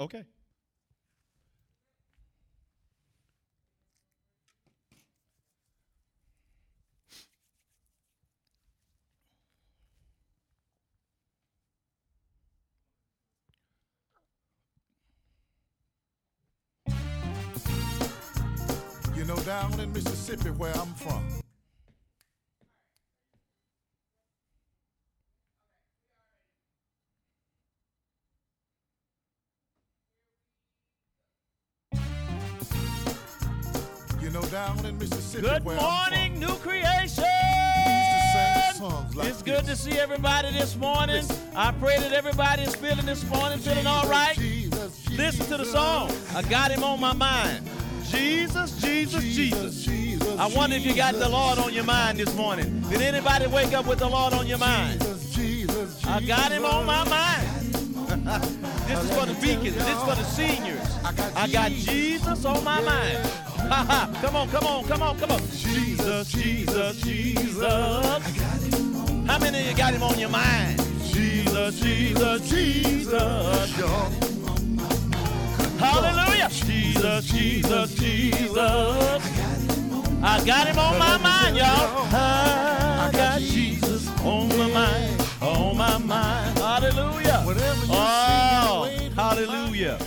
Okay. You know, down in Mississippi where I'm from, down in Mississippi Good morning, new creation. from, we used to sing songs like It's good to see everybody this morning. Listen. I pray that everybody is feeling this morning, feeling all right. Jesus, Jesus, Listen to the song. I got him on my mind. Jesus, Jesus, Jesus. Jesus, I wonder if you got the Lord on your mind this morning. Did anybody wake up with the Lord on your mind? Jesus, Jesus, I got him on my mind. this is for the deacons. This is for the seniors. I got Jesus on my mind. Ha ha. Come on, come on, come on, come on. Jesus, Jesus, Jesus. How many of you got him on your mind? Jesus, Jesus, Jesus. Hallelujah. Jesus, Jesus, Jesus. I got him on my mind, y'all. I got Jesus on my mind, on my mind. Hallelujah. Whatever Oh, hallelujah.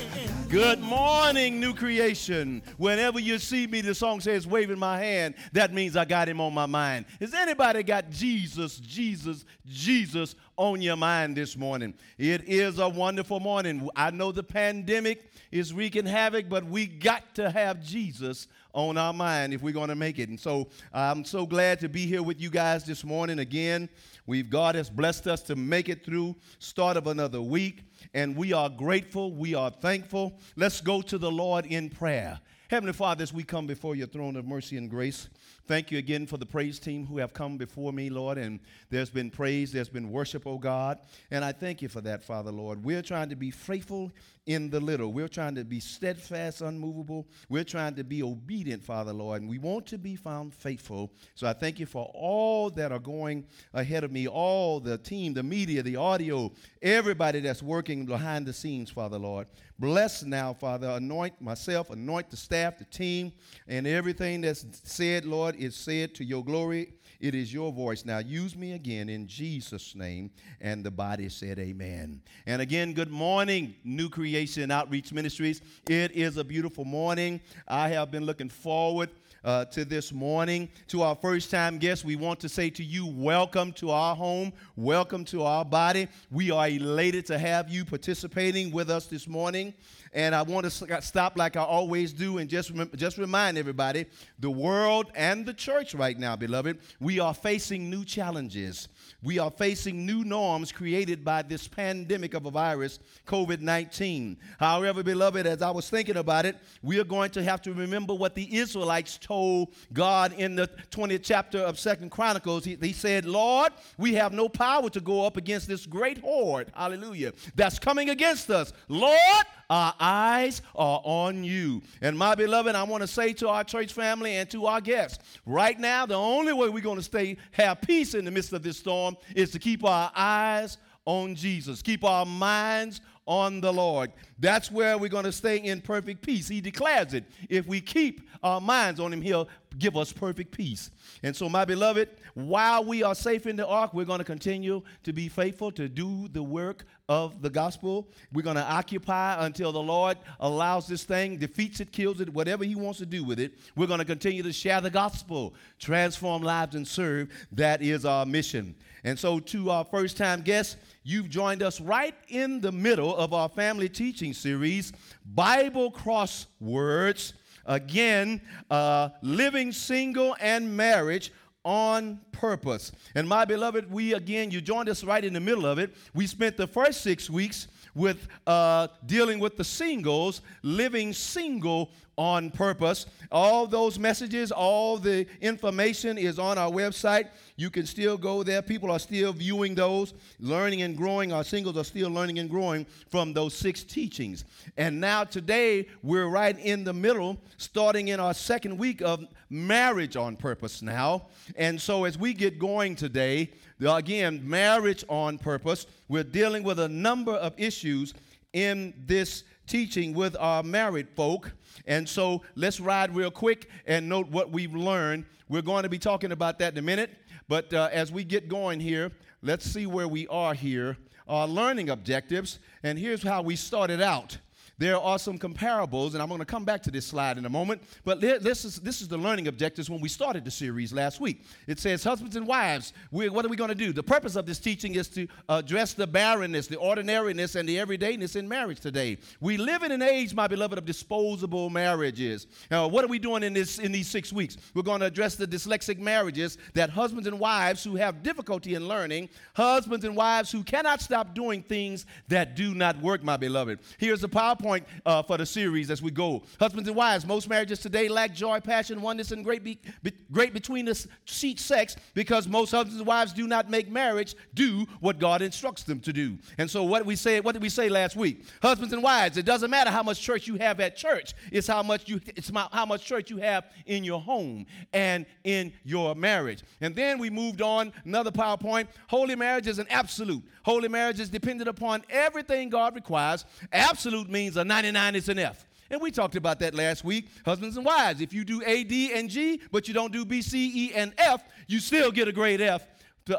Good morning, new creation. Whenever you see me, the song says waving my hand. That means I got him on my mind. Has anybody got Jesus, Jesus, Jesus on your mind this morning? It is a wonderful morning. I know the pandemic is wreaking havoc, but we got to have Jesus on our mind if we're going to make it. And so I'm so glad to be here with you guys this morning again. We've God has blessed us to make it through start of another week, and we are grateful. We are thankful. Let's go to the Lord in prayer. Heavenly Father, as we come before your throne of mercy and grace, thank you again for the praise team who have come before me, Lord. And there's been praise, there's been worship, oh God. And I thank you for that, Father, Lord. We're trying to be faithful in the little. We're trying to be steadfast, unmovable. We're trying to be obedient, Father, Lord. And we want to be found faithful. So I thank you for all that are going ahead of me, all the team, the media, the audio, everybody that's working behind the scenes, Father, Lord. Bless now, Father. Anoint myself, anoint the staff, the team, and everything that's said, Lord, is said to your glory. It is your voice. Now use me again in Jesus' name. And the body said, Amen. And again, good morning, New Creation Outreach Ministries. It is a beautiful morning. I have been looking forward uh, to this morning. To our first time guests, we want to say to you, welcome to our home, welcome to our body. We are elated to have you participating with us this morning. And I want to stop like I always do and just, rem- just remind everybody the world and the church right now, beloved, we are facing new challenges. We are facing new norms created by this pandemic of a virus, COVID 19. However, beloved, as I was thinking about it, we are going to have to remember what the Israelites told God in the 20th chapter of Second Chronicles. He, he said, Lord, we have no power to go up against this great horde, hallelujah, that's coming against us. Lord, our eyes are on you. And my beloved, I want to say to our church family and to our guests, right now, the only way we're going to stay have peace in the midst of this storm is to keep our eyes on Jesus. Keep our minds on the Lord. That's where we're going to stay in perfect peace. He declares it. If we keep our minds on Him, He'll give us perfect peace. And so, my beloved, while we are safe in the ark, we're going to continue to be faithful to do the work of the gospel. We're going to occupy until the Lord allows this thing, defeats it, kills it, whatever He wants to do with it. We're going to continue to share the gospel, transform lives, and serve. That is our mission. And so, to our first time guests, you've joined us right in the middle of our family teaching series, Bible Crosswords. Again, uh, living single and marriage on purpose. And my beloved, we again, you joined us right in the middle of it. We spent the first six weeks with uh, dealing with the singles, living single on purpose. All those messages, all the information is on our website. You can still go there. People are still viewing those, learning and growing. Our singles are still learning and growing from those six teachings. And now today, we're right in the middle, starting in our second week of marriage on purpose now. And so as we get going today, again, marriage on purpose, we're dealing with a number of issues in this teaching with our married folk. And so let's ride real quick and note what we've learned. We're going to be talking about that in a minute. But uh, as we get going here, let's see where we are here. Our learning objectives. And here's how we started out there are some comparables, and I'm going to come back to this slide in a moment. But this is, this is the learning objectives when we started the series last week. It says, Husbands and wives, what are we going to do? The purpose of this teaching is to address the barrenness, the ordinariness, and the everydayness in marriage today. We live in an age, my beloved, of disposable marriages. Now, what are we doing in, this, in these six weeks? We're going to address the dyslexic marriages that husbands and wives who have difficulty in learning, husbands and wives who cannot stop doing things that do not work, my beloved. Here's the PowerPoint point uh, for the series as we go. Husbands and wives, most marriages today lack joy, passion, oneness, and great, be, be, great between the seat sex because most husbands and wives do not make marriage do what God instructs them to do. And so, what we say, what did we say last week? Husbands and wives, it doesn't matter how much church you have at church. It's how much you, it's how much church you have in your home and in your marriage. And then we moved on. Another PowerPoint. Holy marriage is an absolute. Holy marriage is dependent upon everything God requires. Absolute means a 99 is an F. And we talked about that last week. Husbands and wives, if you do A, D, and G, but you don't do B, C, E, and F, you still get a grade F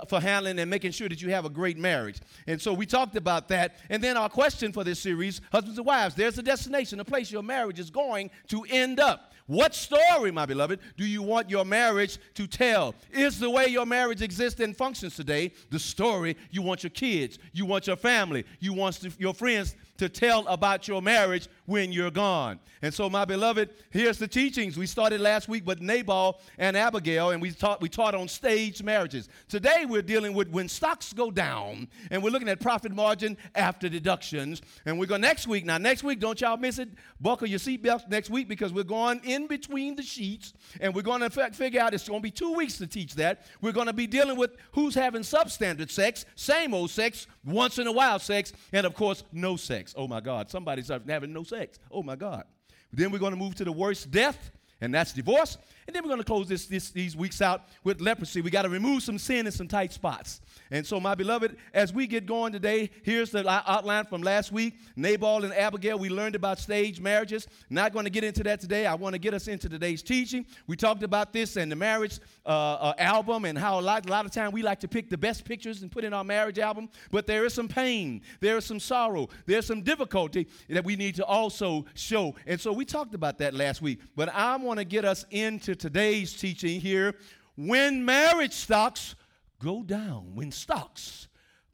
for handling and making sure that you have a great marriage. And so we talked about that. And then our question for this series, husbands and wives, there's a destination, a place your marriage is going to end up. What story, my beloved, do you want your marriage to tell? Is the way your marriage exists and functions today the story you want your kids, you want your family, you want your friends to tell about your marriage when you're gone. And so, my beloved, here's the teachings. We started last week with Nabal and Abigail, and we taught, we taught on staged marriages. Today, we're dealing with when stocks go down, and we're looking at profit margin after deductions. And we're going next week. Now, next week, don't y'all miss it. Buckle your seatbelts next week because we're going in between the sheets, and we're going to figure out it's going to be two weeks to teach that. We're going to be dealing with who's having substandard sex, same old sex, once in a while sex, and of course, no sex. Oh my God, somebody's having no sex. Oh my God. Then we're going to move to the worst death, and that's divorce. And then we're going to close this, this, these weeks out with leprosy. We got to remove some sin and some tight spots. And so, my beloved, as we get going today, here's the outline from last week Nabal and Abigail. We learned about stage marriages. Not going to get into that today. I want to get us into today's teaching. We talked about this and the marriage uh, uh, album and how a lot, a lot of time we like to pick the best pictures and put in our marriage album. But there is some pain, there is some sorrow, there's some difficulty that we need to also show. And so we talked about that last week. But I want to get us into to today's teaching here when marriage stocks go down, when stocks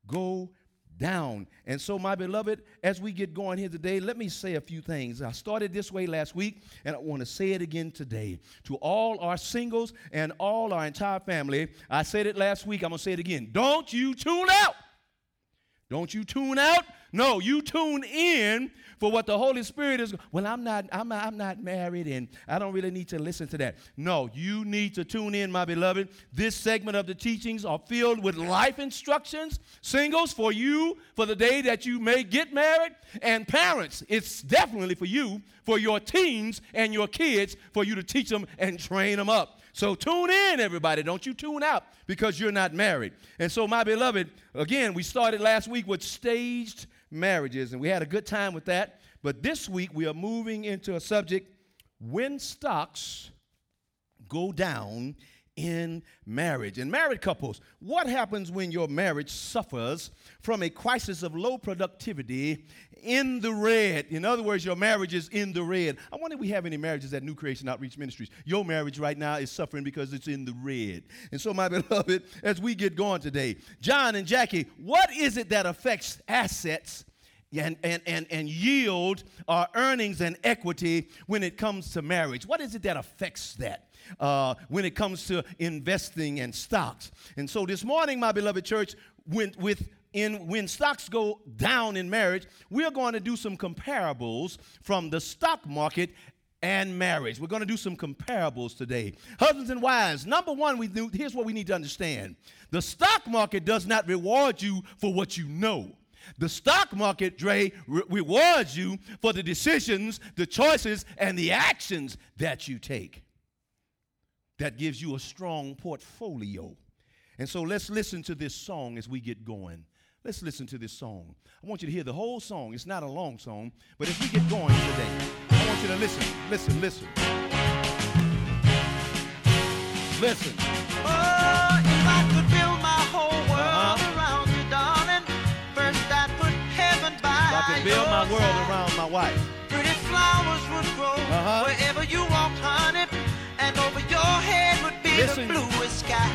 go down. And so, my beloved, as we get going here today, let me say a few things. I started this way last week, and I want to say it again today. To all our singles and all our entire family, I said it last week, I'm going to say it again. Don't you tune out. Don't you tune out. No, you tune in for what the Holy Spirit is. Well, I'm not, I'm not, I'm not married and I don't really need to listen to that. No, you need to tune in, my beloved. This segment of the teachings are filled with life instructions, singles for you for the day that you may get married, and parents, it's definitely for you, for your teens and your kids, for you to teach them and train them up. So tune in, everybody. Don't you tune out because you're not married. And so, my beloved, again, we started last week with staged marriages, and we had a good time with that. But this week we are moving into a subject when stocks go down in marriage. And married couples, what happens when your marriage suffers from a crisis of low productivity in the red? In other words, your marriage is in the red. I wonder if we have any marriages at New Creation Outreach Ministries. Your marriage right now is suffering because it's in the red. And so, my beloved, as we get going today, John and Jackie, what is it that affects assets? and, and, and, and yield our earnings and equity when it comes to marriage? What is it that affects that? uh, when it comes to investing and stocks. And so this morning, my beloved church, went with in when stocks go down in marriage, we're going to do some comparables from the stock market and marriage. We're going to do some comparables today. Husbands and wives, number one, we do, here's what we need to understand the stock market does not reward you for what you know. The stock market, Dre, re- rewards you for the decisions, the choices, and the actions that you take that gives you a strong portfolio. And so let's listen to this song as we get going. Let's listen to this song. I want you to hear the whole song. It's not a long song, but as we get going today, I want you to listen, listen, listen. Listen. Oh, if I could build my whole world Uh-huh. around you, darling, first I'd put heaven by If I could build my your world side. around my wife. Pretty flowers would grow Uh-huh. wherever you walked, honey, and over your head would be Listen. the bluest sky.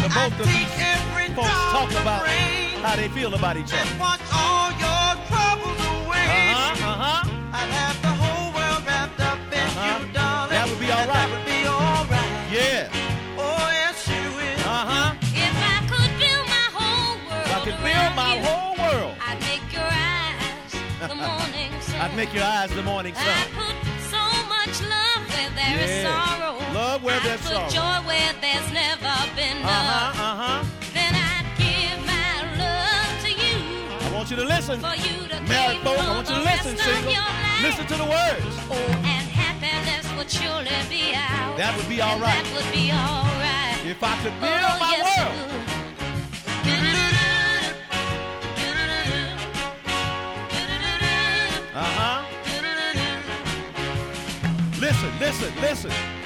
Then The both of take these every folks talk about rain how they feel about each other. watch all your troubles away. Uh-huh, uh-huh. I'd have the whole world wrapped up in Uh-huh. you, darling. That would be all and right. That would be all right. Yeah. Oh, yes, you will. Uh-huh. If I could build my whole world If I could build my you, whole world, I'd make your eyes the morning sun. I'd make your eyes the morning sun. I'd put so much love where there is Yeah. sorrow. Where I'd there's put sorrow. joy where there's never been love. Uh-huh, uh-huh. Then I'd give my love to you I want you to listen. for you to Married folks, I want you to listen, single. Listen to the words. Oh, and happiness would surely be ours. That would be all right. That would be all right. If I could build Oh, my yes, world. would. Uh-huh. Listen, listen, listen.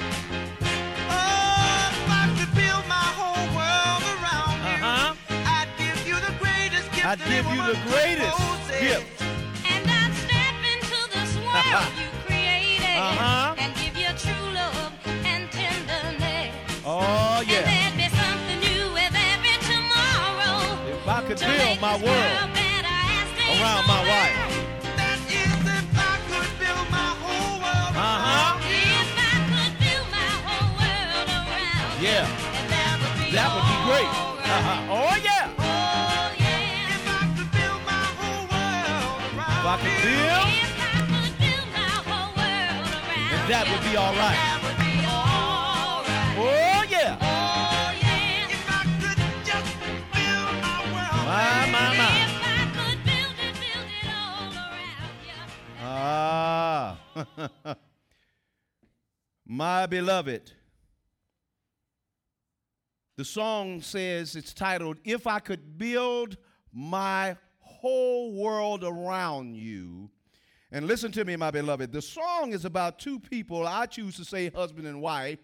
I'd give you the greatest possess. gift. And I'd step into this world you created Uh-huh. and give you true love and tenderness. Oh, And yeah. there'd be something new with every tomorrow. If I could to build make my world better around my wife. That is if I could build my whole world Uh-huh. If I could build my whole world around Yeah. and that would be That would be great. Uh-huh. Oh, yeah. Around and that would be all right. Oh, yeah. My My, my. Ah. My beloved. The song says it's titled, If I Could Build My Whole World Around You. And listen to me, my beloved. The song is about two people, I choose to say husband and wife,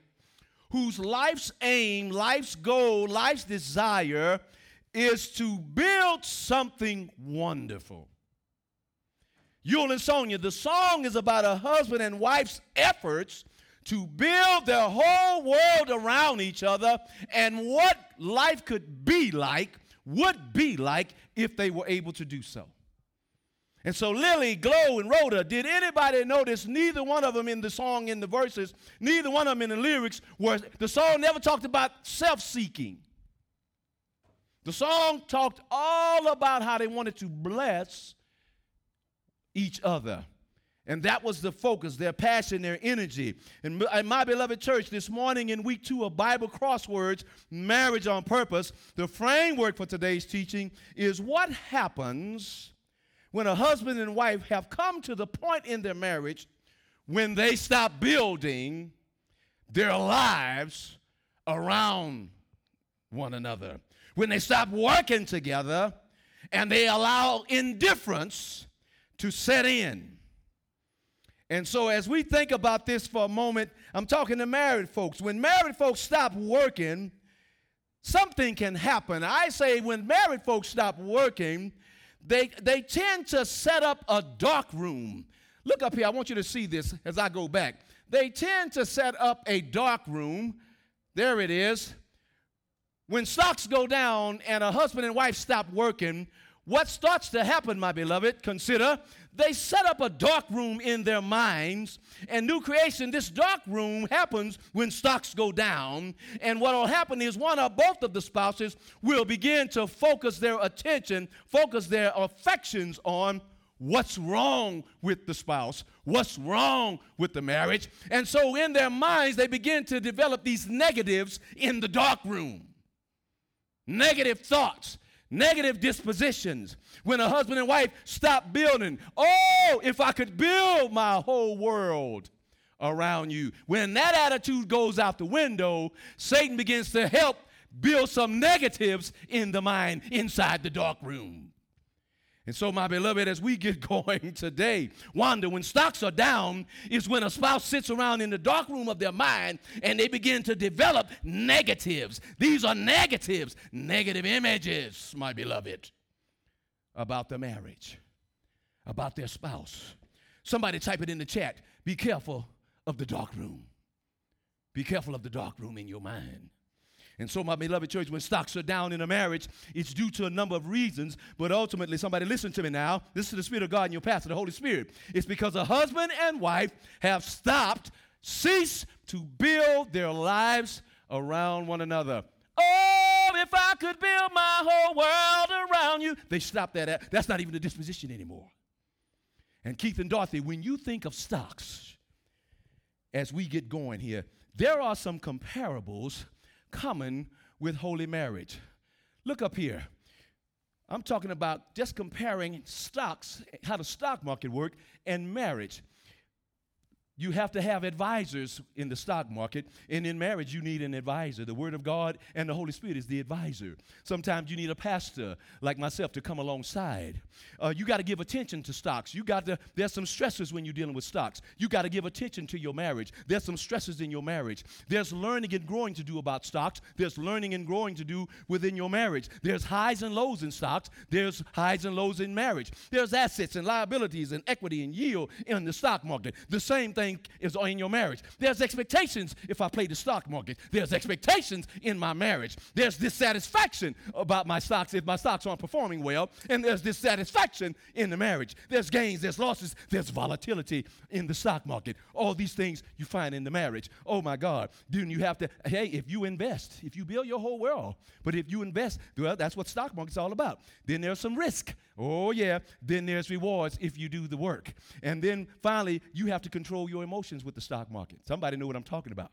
whose life's aim, life's goal, life's desire is to build something wonderful. Yul and Sonia, the song is about a husband and wife's efforts to build their whole world around each other and what life could be like, would be like if they were able to do so. And so Lily, Glow, and Rhoda, did anybody notice neither one of them in the song, in the verses, neither one of them in the lyrics, were the song never talked about self-seeking. The song talked all about how they wanted to bless each other. And that was the focus, their passion, their energy. And my beloved church, this morning in week two of Bible Crosswords, Marriage on Purpose, the framework for today's teaching is what happens when a husband and wife have come to the point in their marriage when they stop building their lives around one another. When they stop working together and they allow indifference to set in. And so, as we think about this for a moment, I'm talking to married folks. When married folks stop working, something can happen. I say when married folks stop working, they, they tend to set up a dark room. Look up here, I want you to see this as I go back. They tend to set up a dark room. There it is. When stocks go down and a husband and wife stop working, what starts to happen, my beloved, consider they set up a dark room in their minds. And new creation, this dark room happens when stocks go down. And what will happen is one or both of the spouses will begin to focus their attention, focus their affections on what's wrong with the spouse, what's wrong with the marriage. And so in their minds, they begin to develop these negatives in the dark room negative thoughts, negative dispositions. When a husband and wife stop building, oh, if I could build my whole world around you. When that attitude goes out the window, Satan begins to help build some negatives in the mind inside the dark room. And so, my beloved, as we get going today, Wanda, when stocks are down, is when a spouse sits around in the dark room of their mind and they begin to develop negatives. These are negatives, negative images, my beloved, about the marriage, about their spouse. Somebody type it in the chat. Be careful of the dark room. Be careful of the dark room in your mind. And so, my beloved church, when stocks are down in a marriage, it's due to a number of reasons. But ultimately, somebody listen to me now. This is the Spirit of God and your pastor, the Holy Spirit. It's because a husband and wife have stopped, ceased to build their lives around one another. Oh, if I could build my whole world around you. They stopped that. At, that's not even the disposition anymore. And Keith and Dorothy, when you think of stocks, as we get going here, there are some comparables common with holy marriage. Look up here. I'm talking about just comparing stocks, how the stock market work, and marriage. You have to have advisors in the stock market, and in marriage, you need an advisor. The Word of God and the Holy Spirit is the advisor. Sometimes you need a pastor like myself to come alongside. Uh, you got to give attention to stocks. You got to. There's some stresses when you're dealing with stocks. You got to give attention to your marriage. There's some stresses in your marriage. There's learning and growing to do about stocks. There's learning and growing to do within your marriage. There's highs and lows in stocks. There's highs and lows in marriage. There's assets and liabilities and equity and yield in the stock market. The same thing is in your marriage. There's expectations if I play the stock market. There's expectations in my marriage. There's dissatisfaction about my stocks if my stocks aren't performing well. And there's dissatisfaction in the marriage. There's gains, there's losses, there's volatility in the stock market. All these things you find in the marriage. Oh my God. Then you have to, hey, if you invest, if you build your whole world, but if you invest, well, that's what stock market's all about. Then there's some risk. Oh yeah. Then there's rewards if you do the work. And then finally, you have to control your emotions with the stock market. Somebody know what I'm talking about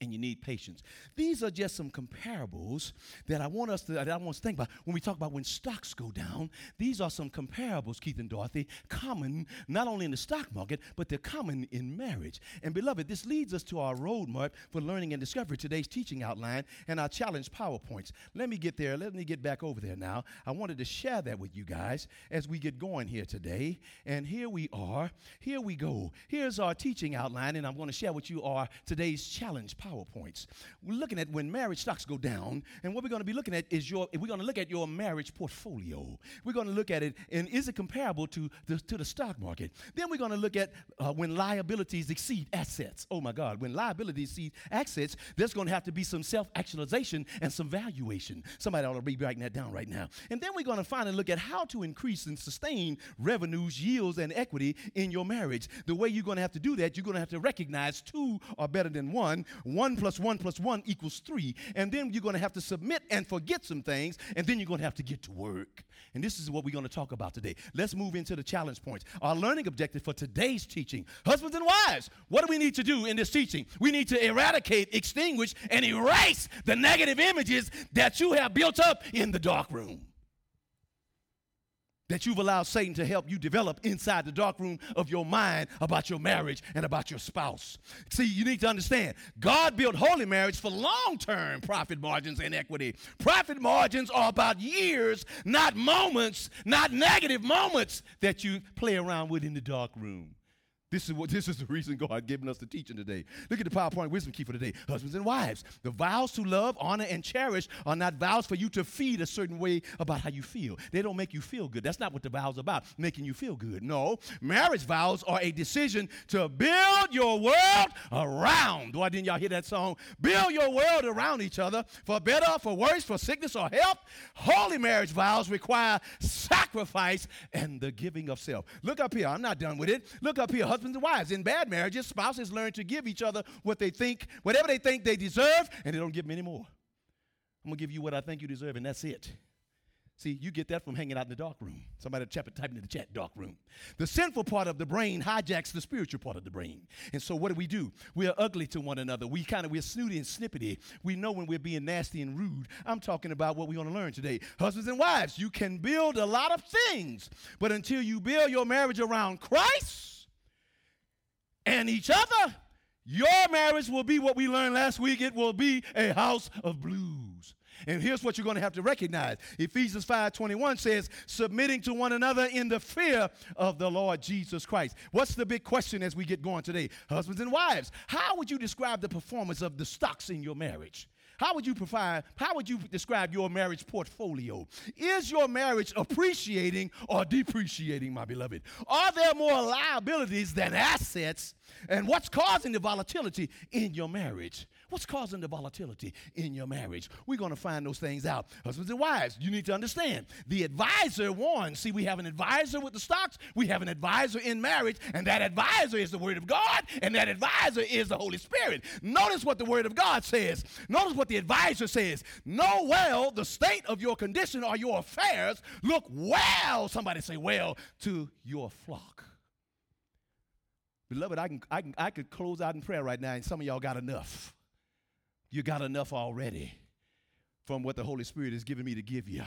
and you need patience. These are just some comparables that I want us to that I want us to think about when we talk about when stocks go down. These are some comparables, Keith and Dorothy, common not only in the stock market, but they're common in marriage. And beloved, this leads us to our roadmap for learning and discovery, today's teaching outline, and our challenge PowerPoints. Let me get there. Let me get back over there now. I wanted to share that with you guys as we get going here today. And here we are. Here we go. Here's our teaching outline, and I'm going to share with you our today's challenge PowerPoints. We're looking at when marriage stocks go down, and what we're going to be looking at is your, we're going to look at your marriage portfolio. We're going to look at it, and is it comparable to the, to the stock market? Then we're going to look at uh, when liabilities exceed assets. Oh my God, when liabilities exceed assets, there's going to have to be some self actualization and some valuation. Somebody ought to be writing that down right now. And then we're going to finally look at how to increase and sustain revenues, yields, and equity in your marriage. The way you're going to have to do that, you're going to have to recognize two are better than one. One plus one plus one equals three. And then you're going to have to submit and forget some things, and then you're going to have to get to work. And this is what we're going to talk about today. Let's move into the challenge points. Our learning objective for today's teaching husbands and wives, what do we need to do in this teaching? We need to eradicate, extinguish, and erase the negative images that you have built up in the dark room that you've allowed Satan to help you develop inside the dark room of your mind about your marriage and about your spouse. See, you need to understand God built holy marriage for long term profit margins and equity. Profit margins are about years, not moments, not negative moments that you play around with in the dark room. This is what this is the reason God given us the teaching today. Look at the PowerPoint wisdom key for today. Husbands and wives. The vows to love, honor, and cherish are not vows for you to feed a certain way about how you feel. They don't make you feel good. That's not what the vows about, making you feel good. No. Marriage vows are a decision to build your world around. Why didn't y'all hear that song? Build your world around each other for better, for worse, for sickness or health. Holy marriage vows require sacrifice and the giving of self. Look up here. I'm not done with it. Look up here. Husbands and wives. In bad marriages, spouses learn to give each other what they think, whatever they think they deserve, and they don't give them any more. I'm gonna give you what I think you deserve, and that's it. See, you get that from hanging out in the dark room. Somebody type it in the chat, dark room. The sinful part of the brain hijacks the spiritual part of the brain. And so what do we do? We are ugly to one another. We kind of, we're snooty and snippety. We know when we're being nasty and rude. I'm talking about what we're going to learn today. Husbands and wives, you can build a lot of things, but until you build your marriage around Christ and each other, Your marriage will be what we learned last week. It will be a house of blues. And here's what you're going to have to recognize. Ephesians 5:21 says, submitting to one another in the fear of the Lord Jesus Christ. What's the big question as we get going today? Husbands and wives, how would you describe the performance of the stocks in your marriage? How would you provide, how would you describe your marriage portfolio? Is your marriage appreciating or depreciating, my beloved? Are there more liabilities than assets? And what's causing the volatility in your marriage? What's causing the volatility in your marriage? We're going to find those things out. Husbands and wives, you need to understand. The advisor warns. See, we have an advisor with the stocks, we have an advisor in marriage, and that advisor is the Word of God, and that advisor is the Holy Spirit. Notice what the Word of God says. Notice what the advisor says. Know well the state of your condition or your affairs. Look well, somebody say, well, to your flock. Beloved, I, can, I, can, I could close out in prayer right now, and some of y'all got enough you got enough already from what the Holy Spirit has given me to give you.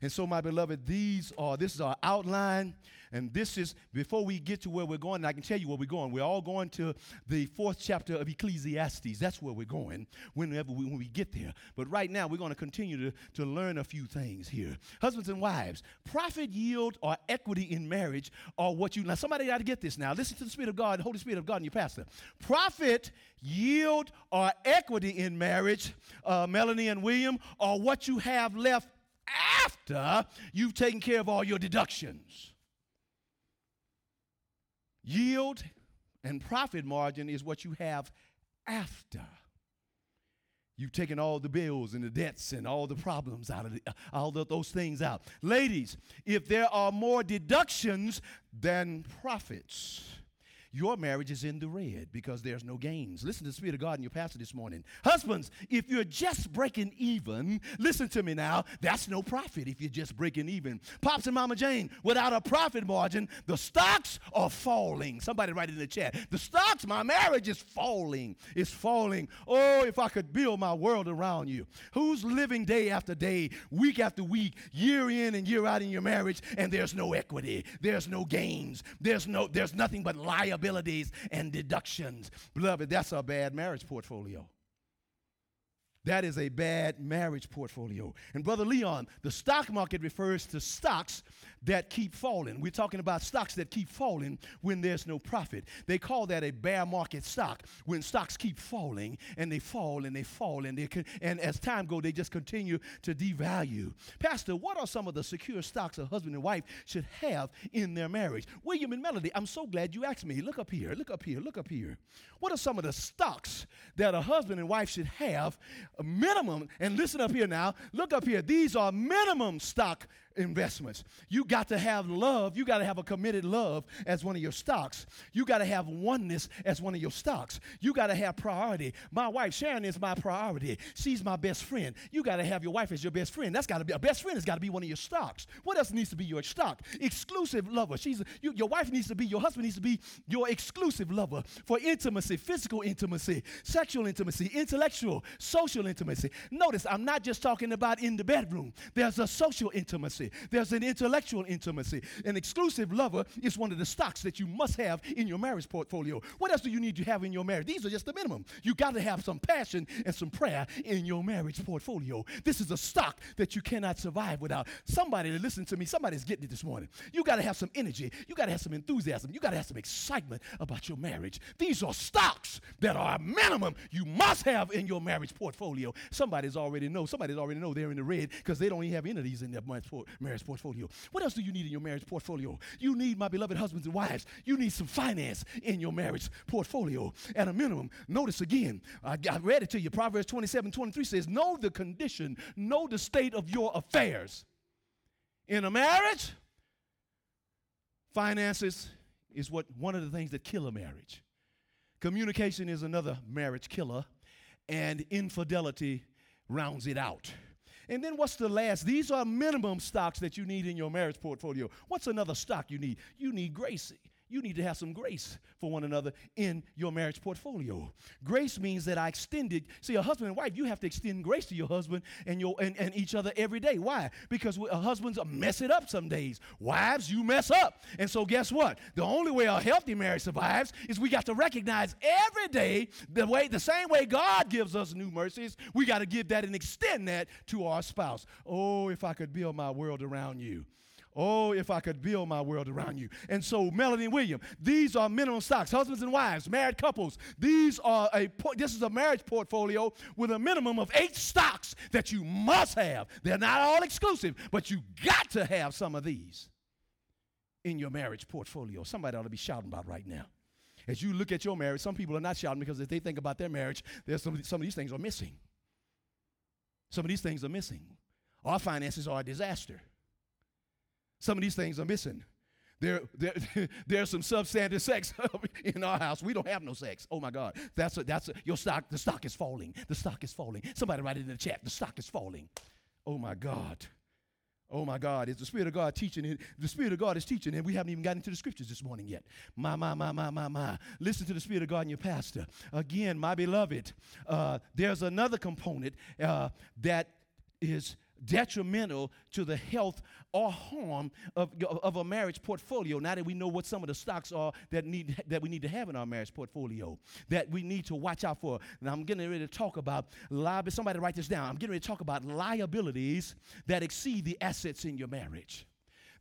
And so, my beloved, these are this is our outline, and this is before we get to where we're going. I can tell you where we're going. We're all going to the fourth chapter of Ecclesiastes. That's where we're going whenever we, when we get there. But right now, we're going to continue to, to learn a few things here. Husbands and wives, profit yield or equity in marriage are what you now. Somebody got to get this now. Listen to the Spirit of God, the Holy Spirit of God, and your pastor. Profit yield or equity in marriage, uh, Melanie and William, are what you have left after you've taken care of all your deductions. Yield and profit margin is what you have after. You've taken all the bills and the debts and all the problems out of the, all those things out. Ladies, if there are more deductions than profits, your marriage is in the red because there's no gains. Listen to the Spirit of God in your pastor this morning. Husbands, if you're just breaking even, listen to me now, that's no profit if you're just breaking even. Pops and Mama Jane, without a profit margin, the stocks are falling. Somebody write it in the chat. The stocks, my marriage is falling. It's falling. Oh, if I could build my world around you. Who's living day after day, week after week, year in and year out in your marriage, and there's no equity, there's no gains, there's no, there's nothing but liability and deductions. Beloved, that's a bad marriage portfolio. That is a bad marriage portfolio. And Brother Leon, the stock market refers to stocks that keep falling. We're talking about stocks that keep falling when there's no profit. They call that a bear market stock when stocks keep falling and they fall and they fall and they can, and as time goes, they just continue to devalue. Pastor, what are some of the secure stocks a husband and wife should have in their marriage? William and Melody, I'm so glad you asked me. Look up here, look up here, look up here. What are some of the stocks that a husband and wife should have a minimum, and listen up here now, look up here. These are minimum stock investments. You got to have love. You got to have a committed love as one of your stocks. You got to have oneness as one of your stocks. You got to have priority. My wife, Sharon, is my priority. She's my best friend. You got to have your wife as your best friend. That's got to be a best friend has got to be one of your stocks. What else needs to be your stock? Exclusive lover. She's you, your wife needs to be your husband needs to be your exclusive lover for intimacy, physical intimacy, sexual intimacy, intellectual, social intimacy. Notice I'm not just talking about in the bedroom. There's a social intimacy intimacy. There's an intellectual intimacy. An exclusive lover is one of the stocks that you must have in your marriage portfolio. What else do you need to have in your marriage? These are just the minimum. You got to have some passion and some prayer in your marriage portfolio. This is a stock that you cannot survive without. Somebody listen to me. Somebody's getting it this morning. You got to have some energy. You got to have some enthusiasm. You got to have some excitement about your marriage. These are stocks that are a minimum you must have in your marriage portfolio. Somebody's already know. Somebody's already know they're in the red because they don't even have any of these in their marriage portfolio. What else do you need in your marriage portfolio? You need, my beloved husbands and wives, you need some finance in your marriage portfolio. At a minimum, notice again, I, I read it to you. Proverbs 27 23 says, Know the condition, know the state of your affairs. In a marriage, finances is what one of the things that kill a marriage. Communication is another marriage killer, and infidelity rounds it out. And then what's the last? These are minimum stocks that you need in your marriage portfolio. What's another stock you need? You need grace. You need to have some grace for one another in your marriage portfolio. Grace means that I extended. See, a husband and wife, you have to extend grace to your husband and your and, and each other every day. Why? Because husbands mess it up some days. Wives, you mess up. And so guess what? The only way a healthy marriage survives is we got to recognize every day the way the same way God gives us new mercies, we got to give that and extend that to our spouse. Oh, if I could build my world around you. Oh, if I could build my world around you. And so, Melanie and William, these are minimum stocks, husbands and wives, married couples. These are a this is a marriage portfolio with a minimum of eight stocks that you must have. They're not all exclusive, but you got to have some of these in your marriage portfolio. Somebody ought to be shouting about right now. As you look at your marriage, some people are not shouting because if they think about their marriage, there's some, some of these things are missing. Some of these things are missing. Our finances are a disaster. Some of these things are missing. There, there, there's some substandard sex in our house. We don't have no sex. Oh my God, that's a, that's a, your stock. The stock is falling. The stock is falling. Somebody write it in the chat. The stock is falling. Oh my God. Oh my God, is the Spirit of God teaching? it? The Spirit of God is teaching, and we haven't even gotten into the scriptures this morning yet. My, my, my, my, my, my. Listen to the Spirit of God and your pastor. Again, my beloved, uh, there's another component uh, that is detrimental to the health or harm of, of a marriage portfolio. Now that we know what some of the stocks are that need that we need to have in our marriage portfolio, that we need to watch out for. Now I'm getting ready to talk about liability. Somebody write this down. I'm getting ready to talk about liabilities that exceed the assets in your marriage.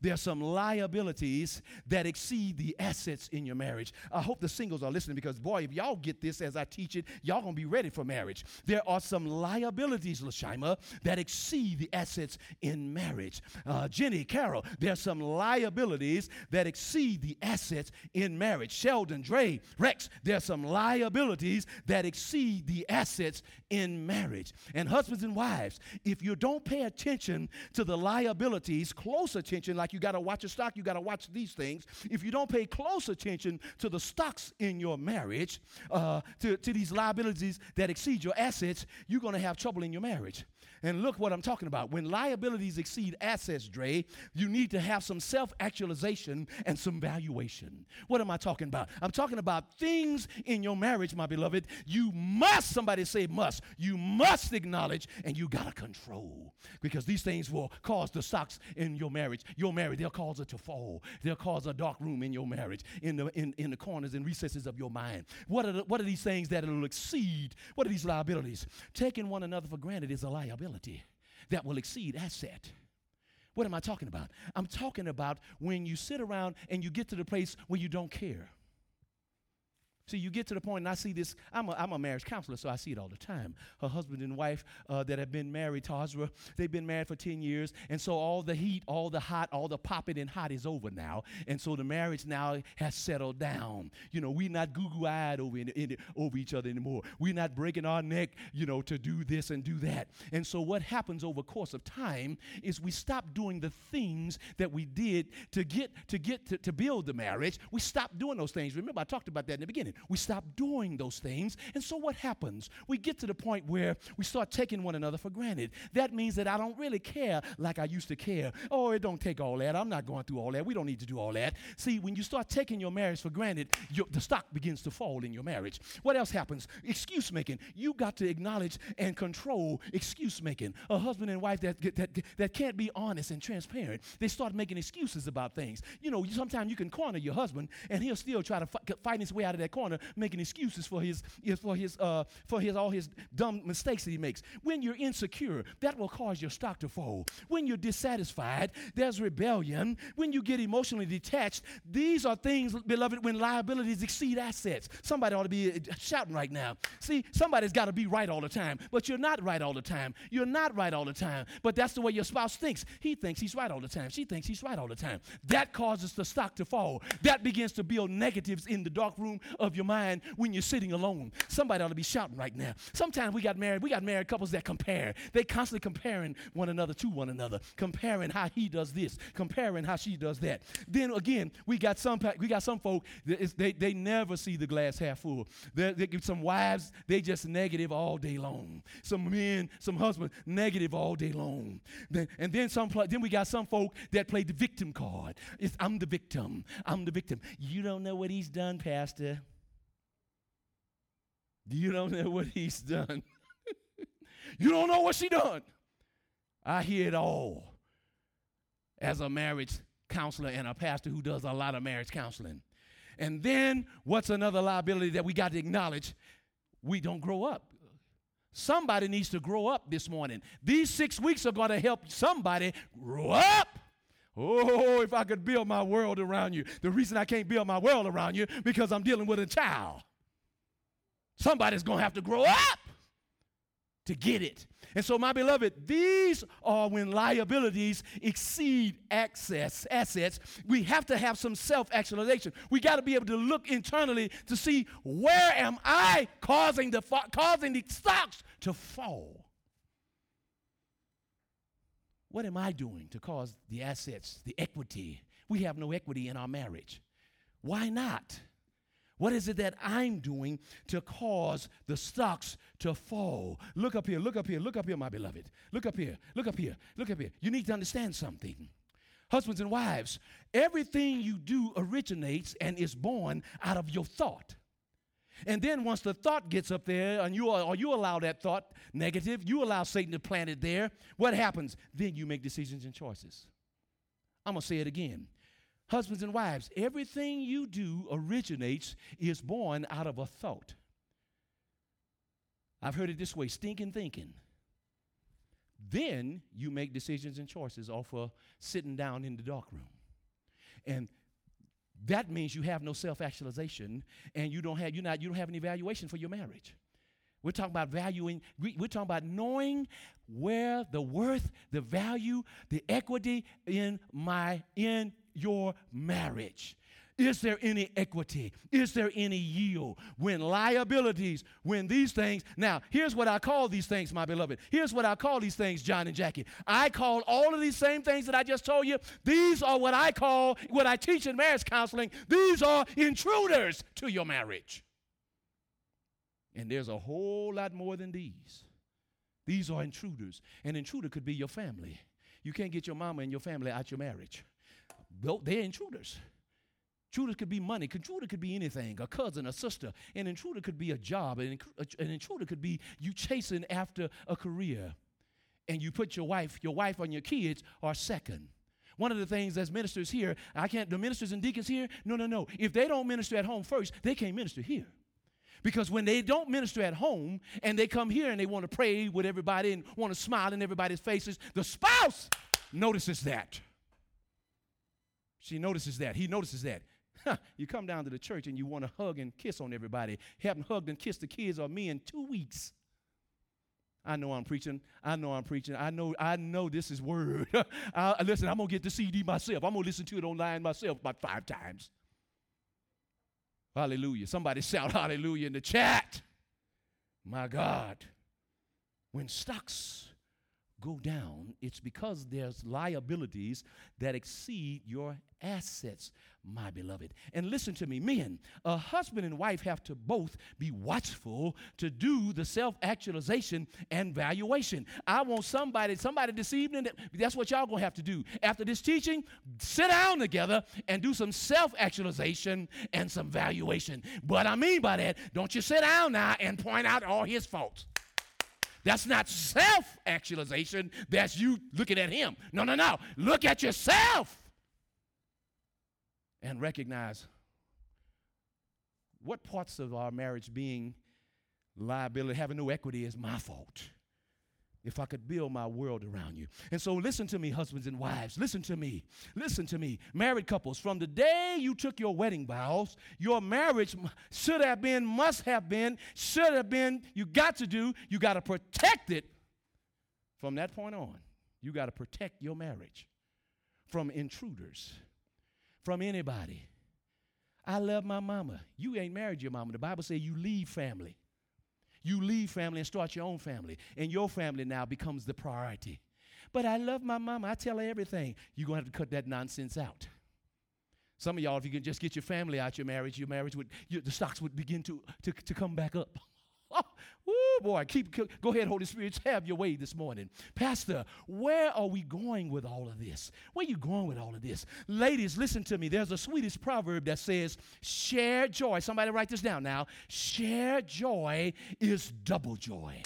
There are some liabilities that exceed the assets in your marriage. I hope the singles are listening because, boy, if y'all get this as I teach it, y'all gonna be ready for marriage. There are some liabilities, Lashima, that exceed the assets in marriage. Uh, Jenny, Carol, there are some liabilities that exceed the assets in marriage. Sheldon, Dre, Rex, there are some liabilities that exceed the assets in marriage. And husbands and wives, if you don't pay attention to the liabilities, close attention, like you got to watch a stock, you got to watch these things. If you don't pay close attention to the stocks in your marriage, uh, to, to these liabilities that exceed your assets, you're going to have trouble in your marriage. And look what I'm talking about. When liabilities exceed assets, Dre, you need to have some self actualization and some valuation. What am I talking about? I'm talking about things in your marriage, my beloved. You must, somebody say must, you must acknowledge and you got to control because these things will cause the stocks in your marriage. Your marriage, they'll cause it to fall. They'll cause a dark room in your marriage, in the, in, in the corners and recesses of your mind. What are, the, what are these things that will exceed? What are these liabilities? Taking one another for granted is a liability that will exceed asset. What am I talking about? I'm talking about when you sit around and you get to the place where you don't care. See, you get to the point, and I see this. I'm a, I'm a marriage counselor, so I see it all the time. Her husband and wife uh, that have been married, Tazra, they've been married for 10 years, and so all the heat, all the hot, all the popping and hot is over now. And so the marriage now has settled down. You know, we're not goo eyed over, in, in, over each other anymore. We're not breaking our neck, you know, to do this and do that. And so what happens over course of time is we stop doing the things that we did to get to get to, to build the marriage. We stop doing those things. Remember, I talked about that in the beginning. We stop doing those things. And so what happens? We get to the point where we start taking one another for granted. That means that I don't really care like I used to care. Oh, it don't take all that. I'm not going through all that. We don't need to do all that. See, when you start taking your marriage for granted, your, the stock begins to fall in your marriage. What else happens? Excuse making. You got to acknowledge and control excuse making. A husband and wife that, that, that can't be honest and transparent, they start making excuses about things. You know, sometimes you can corner your husband and he'll still try to fi- fight his way out of that corner, making excuses for his, for his, uh, for his, all his dumb mistakes that he makes. When you're insecure, that will cause your stock to fall. When you're dissatisfied, there's rebellion. When you get emotionally detached, these are things, beloved, when liabilities exceed assets. Somebody ought to be uh, shouting right now. See, somebody's got to be right all the time, but you're not right all the time. You're not right all the time, but that's the way your spouse thinks. He thinks he's right all the time. She thinks he's right all the time. That causes the stock to fall. That begins to build negatives in the dark room of of your mind when you're sitting alone. Somebody ought to be shouting right now. Sometimes we got married, we got married couples that compare. They constantly comparing one another to one another, comparing how he does this, comparing how she does that. Then again, we got some we got some folk they, they never see the glass half full. They, they, some wives, they just negative all day long. Some men, some husbands, negative all day long. Then, and then some then we got some folk that play the victim card. It's I'm the victim. I'm the victim. You don't know what he's done, Pastor. You don't know what he's done. you don't know what she done. I hear it all as a marriage counselor and a pastor who does a lot of marriage counseling. And then what's another liability that we got to acknowledge? We don't grow up. Somebody needs to grow up this morning. These six weeks are going to help somebody grow up. Oh, if I could build my world around you. The reason I can't build my world around you because I'm dealing with a child. Somebody's going to have to grow up to get it. And so, my beloved, these are when liabilities exceed access assets. We have to have some self-actualization. We got to be able to look internally to see where am I causing the causing the stocks to fall. What am I doing to cause the assets, the equity? We have no equity in our marriage. Why not? What is it that I'm doing to cause the stocks to fall? Look up here, look up here, look up here, my beloved. Look up here, look up here, look up here. You need to understand something. Husbands and wives, everything you do originates and is born out of your thought. And then once the thought gets up there and you or you allow that thought negative, you allow Satan to plant it there, what happens? Then you make decisions and choices. I'm to say it again. Husbands and wives, everything you do originates, is born out of a thought. I've heard it this way stinking thinking. Then you make decisions and choices off of sitting down in the dark room. And that means you have no self-actualization and you don't have you not you don't have an evaluation for your marriage. We're talking about valuing, we're talking about knowing where the worth, the value, the equity in my in your marriage? Is there any equity? Is there any yield? When liabilities, when these things, now here's what I call these things, my beloved. Here's what I call these things, John and Jackie. I call all of these same things that I just told you, these are what I call, what I teach in marriage counseling, these are intruders to your marriage. And there's a whole lot more than these. These are intruders. An intruder could be your family. You can't get your mama and your family out your marriage they're intruders. Intruder could be money. Intruder could be anything, a cousin, a sister. An intruder could be a job. An, an intruder could be you chasing after a career. And you put your wife, your wife and your kids are second. One of the things as ministers here, I can't, the ministers and deacons here, no, no, no. If they don't minister at home first, they can't minister here. Because when they don't minister at home and they come here and they want to pray with everybody and want to smile in everybody's faces, the spouse notices that. She notices that. He notices that. you come down to the church and you want to hug and kiss on everybody. Haven't hugged and kissed the kids or me in two weeks. I know I'm preaching. I know I'm preaching. I know I know this is word. I, listen, I'm gonna get the CD myself. I'm gonna listen to it online myself about five times. Hallelujah. Somebody shout hallelujah in the chat. My God. When stocks go down, it's because there's liabilities that exceed your assets, my beloved. And listen to me, men, a husband and wife have to both be watchful to do the self actualization and valuation. I want somebody, somebody this evening, that's what y'all gonna have to do. After this teaching, sit down together and do some self actualization and some valuation. What I mean by that, don't you sit down now and point out all his faults. That's not self actualization. That's you looking at him. No, no, no. Look at yourself and recognize what parts of our marriage being liability, having no equity is my fault if I could build my world around you. And so, listen to me, husbands and wives. Listen to me. Listen to me. Married couples, from the day you took your wedding vows, your marriage should have been, must have been, should have been, you got to do, you got to protect it from that point on. You got to protect your marriage from intruders, from anybody. I love my mama. You ain't married your mama. The Bible says you leave family. You leave family and start your own family. And your family now becomes the priority. But I love my mama. I tell her everything. You're going to have to cut that nonsense out. Some of y'all, if you can just get your family out your marriage, your marriage would, your, the stocks would begin to, to, to come back up. Oh, boy, keep, go ahead, Holy Spirit, have your way this morning. Pastor, where are we going with all of this? Where are you going with all of this? Ladies, listen to me. There's a Swedish proverb that says, share joy. Somebody write this down now. Share joy is double joy.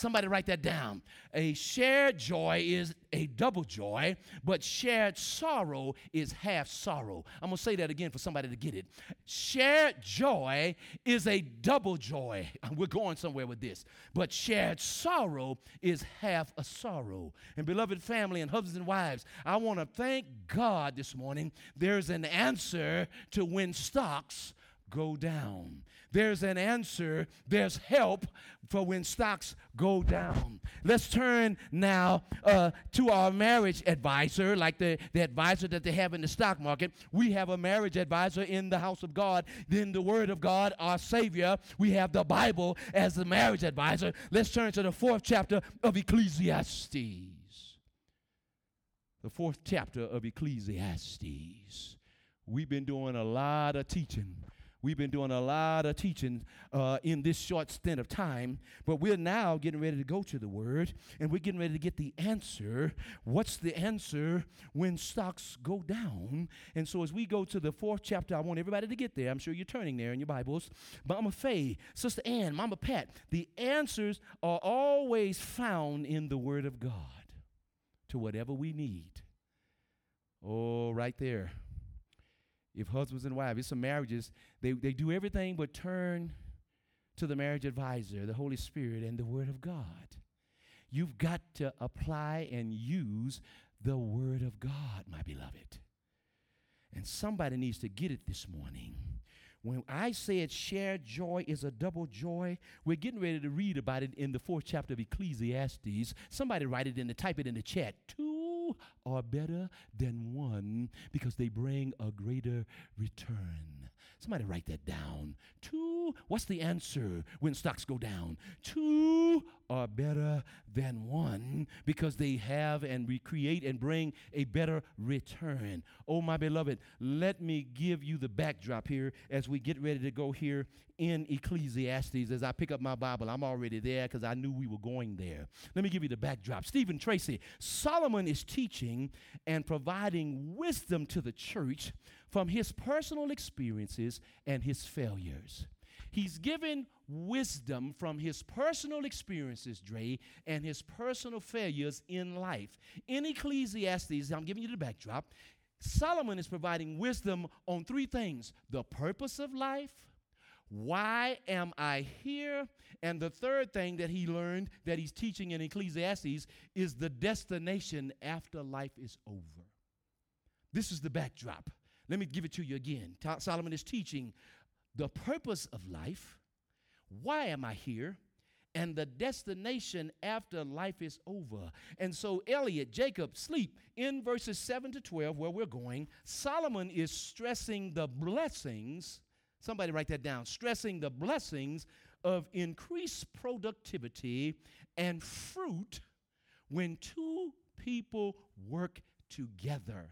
Somebody write that down. A shared joy is a double joy, but shared sorrow is half sorrow. I'm going to say that again for somebody to get it. Shared joy is a double joy. We're going somewhere with this. But shared sorrow is half a sorrow. And beloved family and husbands and wives, I want to thank God this morning. There's an answer to when stocks go down. There's an answer, there's help for when stocks go down. Let's turn now uh, to our marriage advisor, like the, the advisor that they have in the stock market. We have a marriage advisor in the house of God, then the Word of God, our Savior. We have the Bible as the marriage advisor. Let's turn to the fourth chapter of Ecclesiastes. The fourth chapter of Ecclesiastes. We've been doing a lot of teaching We've been doing a lot of teaching uh, in this short stint of time, but we're now getting ready to go to the Word and we're getting ready to get the answer. What's the answer when stocks go down? And so, as we go to the fourth chapter, I want everybody to get there. I'm sure you're turning there in your Bibles. Mama Faye, Sister Ann, Mama Pat, the answers are always found in the Word of God to whatever we need. Oh, right there if husbands and wives, it's some marriages, they, they do everything but turn to the marriage advisor, the Holy Spirit, and the Word of God. You've got to apply and use the Word of God, my beloved. And somebody needs to get it this morning. When I said shared joy is a double joy, we're getting ready to read about it in the fourth chapter of Ecclesiastes. Somebody write it in the type it in the chat. Two are better than one because they bring a greater return. Somebody write that down. Two, what's the answer when stocks go down? Two are better than one because they have and recreate and bring a better return. Oh, my beloved, let me give you the backdrop here as we get ready to go here in Ecclesiastes. As I pick up my Bible, I'm already there because I knew we were going there. Let me give you the backdrop. Stephen Tracy, Solomon is teaching and providing wisdom to the church from his personal experiences and his failures. He's given wisdom from his personal experiences, Dre, and his personal failures in life. In Ecclesiastes, I'm giving you the backdrop. Solomon is providing wisdom on three things the purpose of life, why am I here? And the third thing that he learned that he's teaching in Ecclesiastes is the destination after life is over. This is the backdrop. Let me give it to you again. Solomon is teaching the purpose of life, why am I here, and the destination after life is over. And so, Elliot, Jacob, sleep in verses 7 to 12, where we're going. Solomon is stressing the blessings. Somebody write that down. Stressing the blessings of increased productivity and fruit when two people work together.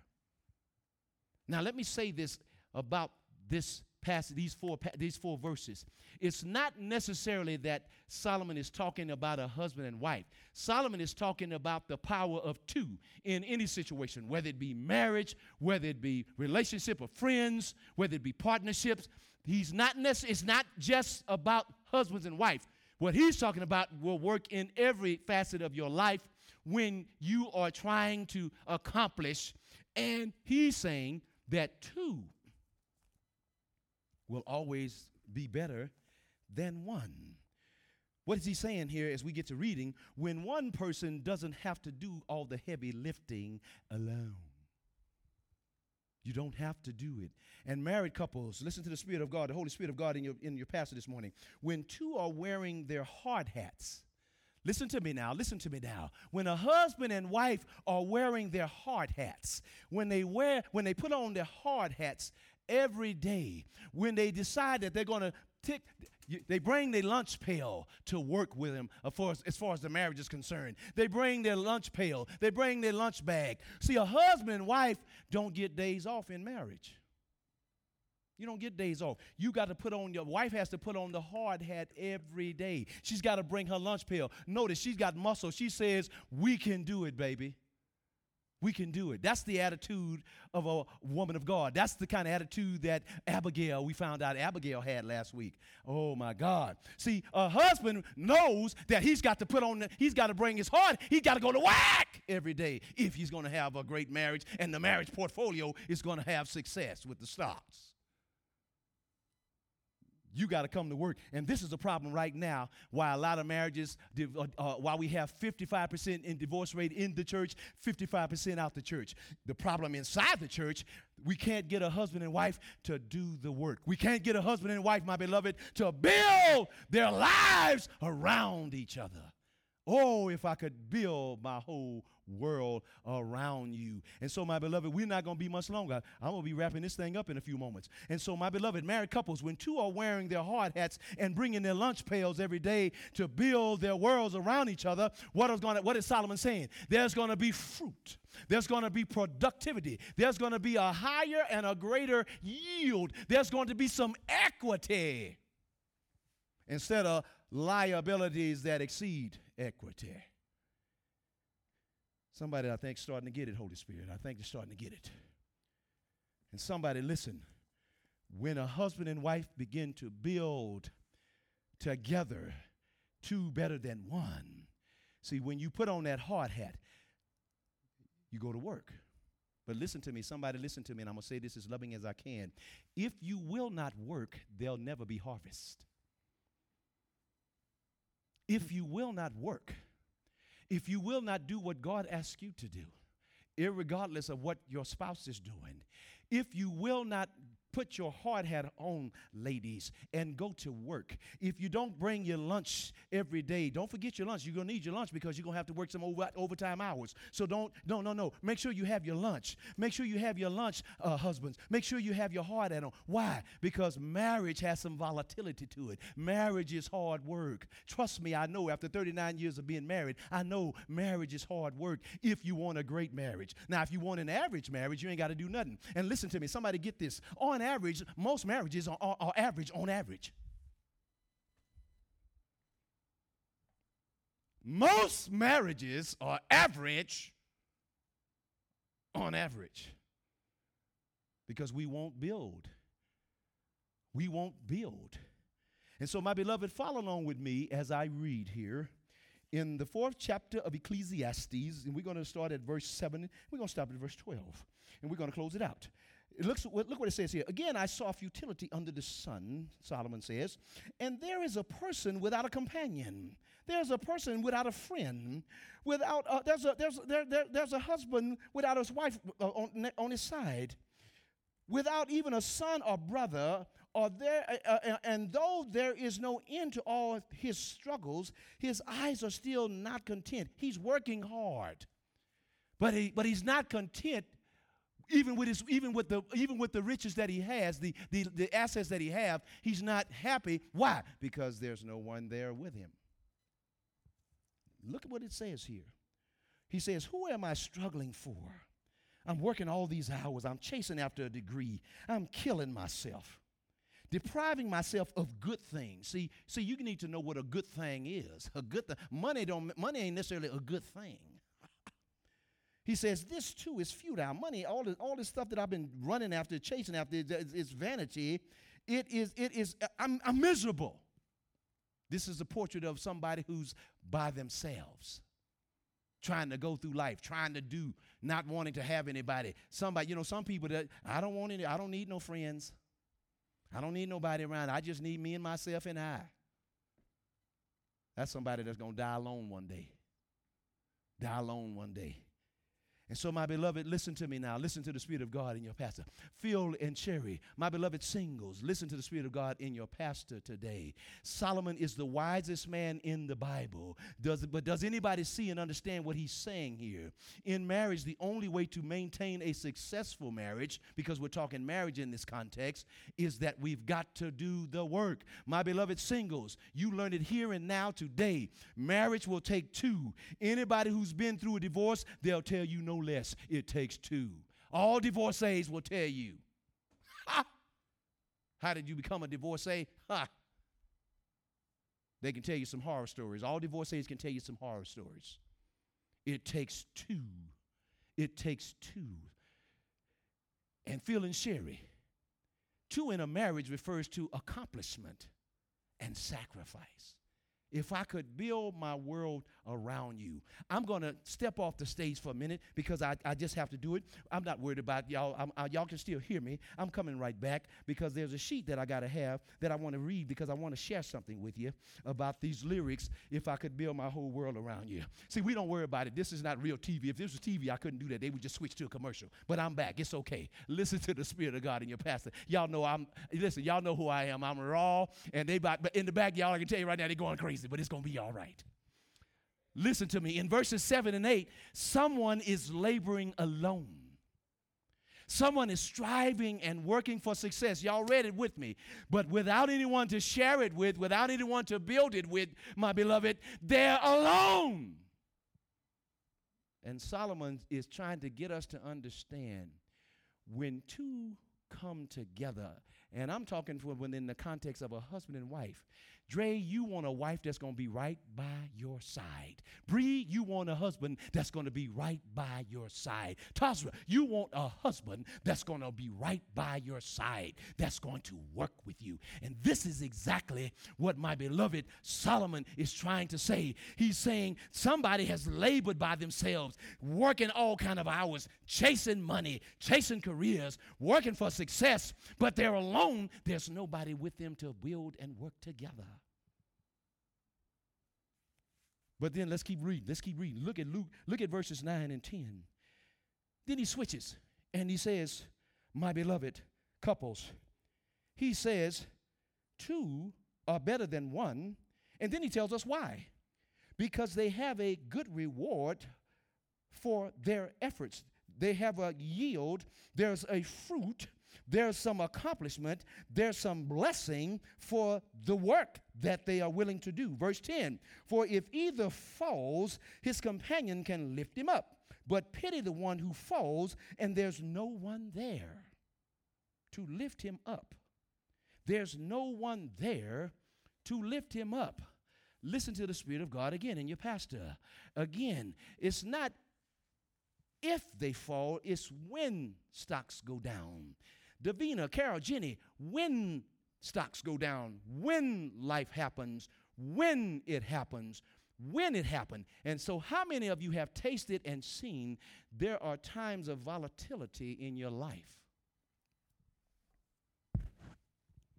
Now, let me say this about this passage, these four, these four verses. It's not necessarily that Solomon is talking about a husband and wife. Solomon is talking about the power of two in any situation, whether it be marriage, whether it be relationship of friends, whether it be partnerships. He's not necessarily, it's not just about husbands and wife. What he's talking about will work in every facet of your life when you are trying to accomplish. And he's saying that two will always be better than one. What is he saying here as we get to reading? When one person doesn't have to do all the heavy lifting alone. You don't have to do it. And married couples, listen to the Spirit of God, the Holy Spirit of God in your, in your pastor this morning. When two are wearing their hard hats, Listen to me now. Listen to me now. When a husband and wife are wearing their hard hats, when they wear when they put on their hard hats every day when they decide that they're going to take they bring their lunch pail to work with them uh, as, as far as the marriage is concerned they bring their lunch pail they bring their lunch bag see a husband and wife don't get days off in marriage you don't get days off. You got to put on, your wife has to put on the hard hat every day. She's got to bring her lunch pail. Notice she's got muscle. She says, We can do it, baby. We can do it. That's the attitude of a woman of God. That's the kind of attitude that Abigail, we found out Abigail had last week. Oh my God. See, a husband knows that he's got to put on, the, he's got to bring his heart, he's got to go to whack every day if he's going to have a great marriage and the marriage portfolio is going to have success with the stocks. You got to come to work. And this is a problem right now why a lot of marriages, uh, uh, why we have 55% in divorce rate in the church, 55% out the church. The problem inside the church, we can't get a husband and wife to do the work. We can't get a husband and wife, my beloved, to build their lives around each other. Oh, if I could build my whole world around you. And so, my beloved, we're not going to be much longer. I'm going to be wrapping this thing up in a few moments. And so, my beloved married couples, when two are wearing their hard hats and bringing their lunch pails every day to build their worlds around each other, what is, to, what is Solomon saying? There's going to be fruit. There's going to be productivity. There's going to be a higher and a greater yield. There's going to be some equity instead of liabilities that exceed equity. Somebody, I think, starting to get it, Holy Spirit. I think they're starting to get it. And somebody, listen, when a husband and wife begin to build together, two better than one. See, when you put on that hard hat, you go to work. But listen to me, somebody listen to me, and I'm going to say this as loving as I can. If you will not work, there'll never be harvest. If you will not work, if you will not do what God asks you to do, regardless of what your spouse is doing, if you will not put your hard hat on, ladies, and go to work. If you don't bring your lunch every day, don't forget your lunch. You're gonna need your lunch because you're gonna have to work some over, overtime hours. So don't, no, no, no. Make sure you have your lunch. Make sure you have your lunch, uh, husbands. Make sure you have your hard hat on. Why? Because marriage has some volatility to it. Marriage is hard work. Trust me, I know after 39 years of being married, I know marriage is hard work if you want a great marriage. Now, if you want an average marriage, you ain't got to do nothing. And listen to me, somebody get this. On on average, most marriages are, are, are average on average. Most marriages are average on average because we won't build. We won't build. And so, my beloved, follow along with me as I read here in the fourth chapter of Ecclesiastes, and we're going to start at verse 7. We're going to stop at verse 12, and we're going to close it out. It looks, look what it says here. Again, I saw futility under the sun, Solomon says, and there is a person without a companion. There's a person without a friend. Without uh, there's a there's there, there, there's a husband without his wife uh, on, on his side, without even a son or brother. Or there, uh, uh, and though there is no end to all his struggles, his eyes are still not content. He's working hard, but he but he's not content even with his even with the even with the riches that he has the, the the assets that he have he's not happy. Why? Because there's no one there with him. Look at what it says here. He says who am i struggling for? I'm working all these hours. I'm chasing after a degree. I'm killing myself. Depriving myself of good things. See see you need to know what a good thing is. A good th- money don't money ain't necessarily a good thing he says, This too is futile. Money, all this, all this stuff that I've been running after, chasing after, it's, it's vanity. It is, it is, I'm, I'm miserable. This is a portrait of somebody who's by themselves, trying to go through life, trying to do, not wanting to have anybody. Somebody, you know, some people that I don't want any, I don't need no friends. I don't need nobody around. I just need me and myself and I. That's somebody that's going to die alone one day. Die alone one day. And so, my beloved, listen to me now. Listen to the Spirit of God in your pastor. Phil and Cherry, my beloved singles, listen to the Spirit of God in your pastor today. Solomon is the wisest man in the Bible. Does, but does anybody see and understand what he's saying here? In marriage, the only way to maintain a successful marriage, because we're talking marriage in this context, is that we've got to do the work. My beloved singles, you learn it here and now today. Marriage will take two. Anybody who's been through a divorce, they'll tell you no less. It takes two. All divorcees will tell you. Ha! How did you become a divorcee? Ha! They can tell you some horror stories. All divorcees can tell you some horror stories. It takes two. It takes two. And Phil and Sherry, two in a marriage refers to accomplishment and sacrifice. If I could build my world around you, I'm going to step off the stage for a minute because I, I just have to do it. I'm not worried about y'all. I, y'all can still hear me. I'm coming right back because there's a sheet that I got to have that I want to read because I want to share something with you about these lyrics. If I could build my whole world around you. See, we don't worry about it. This is not real TV. If this was TV, I couldn't do that. They would just switch to a commercial. But I'm back. It's okay. Listen to the Spirit of God in your pastor. Y'all know I'm, listen, y'all know who I am. I'm raw. And they, but in the back, y'all, I can tell you right now, they're going crazy crazy, but it's going to be all right. Listen to me. In verses 7 and 8, someone is laboring alone. Someone is striving and working for success. Y'all read it with me. But without anyone to share it with, without anyone to build it with, my beloved, they're alone. And Solomon is trying to get us to understand when two come together, and I'm talking for within the context of a husband and wife, Dre, you want a wife that's going to be right by your side. Bree, you want a husband that's going to be right by your side. Tasra, you want a husband that's going to be right by your side, that's going to work with you. And this is exactly what my beloved Solomon is trying to say. He's saying somebody has labored by themselves, working all kind of hours, chasing money, chasing careers, working for success, but they're alone. There's nobody with them to build and work together. But then let's keep reading. Let's keep reading. Look at Luke, look at verses 9 and 10. Then he switches and he says, My beloved couples, he says, two are better than one. And then he tells us why. Because they have a good reward for their efforts. They have a yield, there's a fruit there's some accomplishment, there's some blessing for the work that they are willing to do. Verse 10 For if either falls, his companion can lift him up. But pity the one who falls, and there's no one there to lift him up. There's no one there to lift him up. Listen to the Spirit of God again in your pastor. Again, it's not if they fall, it's when stocks go down. Davina, Carol, Jenny, when stocks go down, when life happens, when it happens, when it happened. And so, how many of you have tasted and seen there are times of volatility in your life?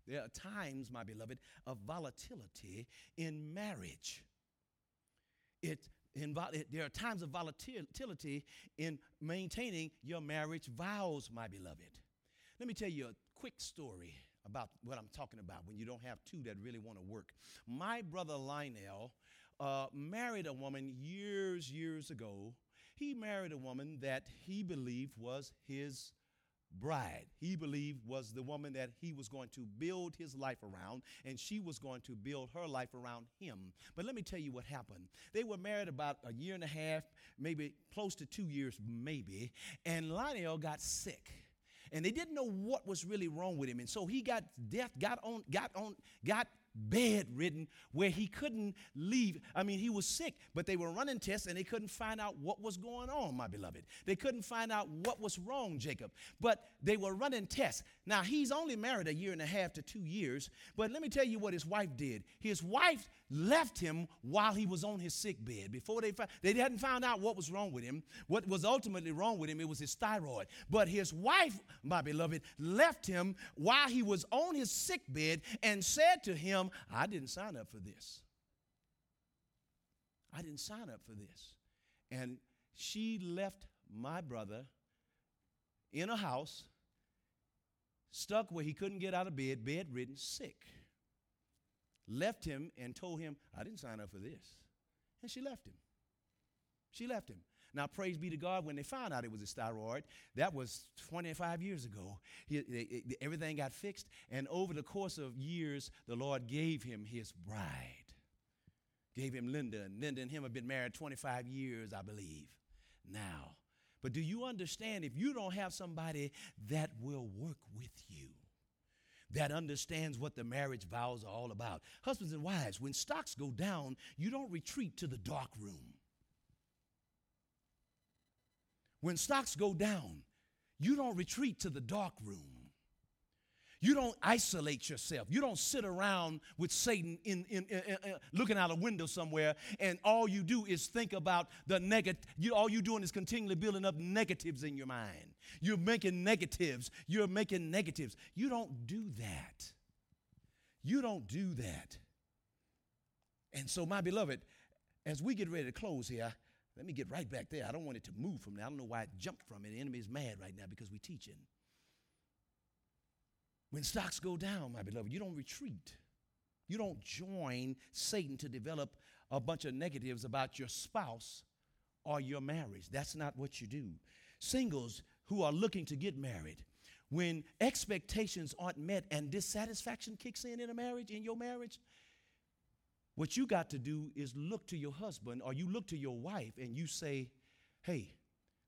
There are times, my beloved, of volatility in marriage. It, in, it, there are times of volatility in maintaining your marriage vows, my beloved. Let me tell you a quick story about what I'm talking about when you don't have two that really want to work. My brother Lionel uh, married a woman years, years ago. He married a woman that he believed was his bride. He believed was the woman that he was going to build his life around, and she was going to build her life around him. But let me tell you what happened. They were married about a year and a half, maybe close to two years, maybe, and Lionel got sick and they didn't know what was really wrong with him. And so he got death, got on, got on, got bedridden where he couldn't leave. I mean, he was sick, but they were running tests and they couldn't find out what was going on, my beloved. They couldn't find out what was wrong, Jacob. But they were running tests. Now, he's only married a year and a half to two years, but let me tell you what his wife did. His wife left him while he was on his sick bed. Before they found, they hadn't found out what was wrong with him. What was ultimately wrong with him, it was his thyroid. But his wife, my beloved, left him while he was on his sick bed and said to him, him, I didn't sign up for this. I didn't sign up for this. And she left my brother in a house, stuck where he couldn't get out of bed, bedridden, sick. Left him and told him, I didn't sign up for this. And she left him. She left him. Now, praise be to God, when they found out it was a thyroid, that was 25 years ago. He, everything got fixed, and over the course of years, the Lord gave him his bride. Gave him Linda, and Linda and him have been married 25 years, I believe, now. But do you understand if you don't have somebody that will work with you? That understands what the marriage vows are all about. Husbands and wives, when stocks go down, you don't retreat to the dark room. When stocks go down, you don't retreat to the dark room. You don't isolate yourself. You don't sit around with Satan in, in, in, in, looking out a window somewhere, and all you do is think about the negative. You, all you're doing is continually building up negatives in your mind. You're making negatives. You're making negatives. You don't do that. You don't do that. And so, my beloved, as we get ready to close here, let me get right back there. I don't want it to move from there. I don't know why it jumped from it. The enemy is mad right now because we're teaching. When stocks go down, my beloved, you don't retreat. You don't join Satan to develop a bunch of negatives about your spouse or your marriage. That's not what you do. Singles who are looking to get married, when expectations aren't met and dissatisfaction kicks in in a marriage, in your marriage, what you got to do is look to your husband or you look to your wife and you say, hey,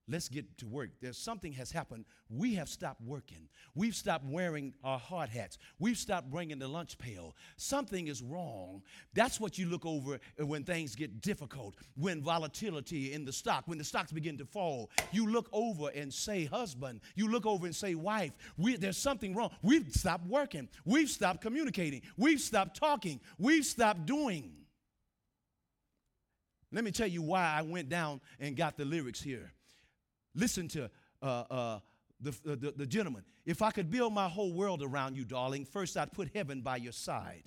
Let's get to work. There's something has happened. We have stopped working. We've stopped wearing our hard hats. We've stopped bringing the lunch pail. Something is wrong. That's what you look over when things get difficult, when volatility in the stock, when the stocks begin to fall. You look over and say, husband. You look over and say, wife. We, there's something wrong. We've stopped working. We've stopped communicating. We've stopped talking. We've stopped doing. Let me tell you why I went down and got the lyrics here. Listen to uh, uh, the, the, the gentleman. If I could build my whole world around you, darling, first I'd put heaven by your side.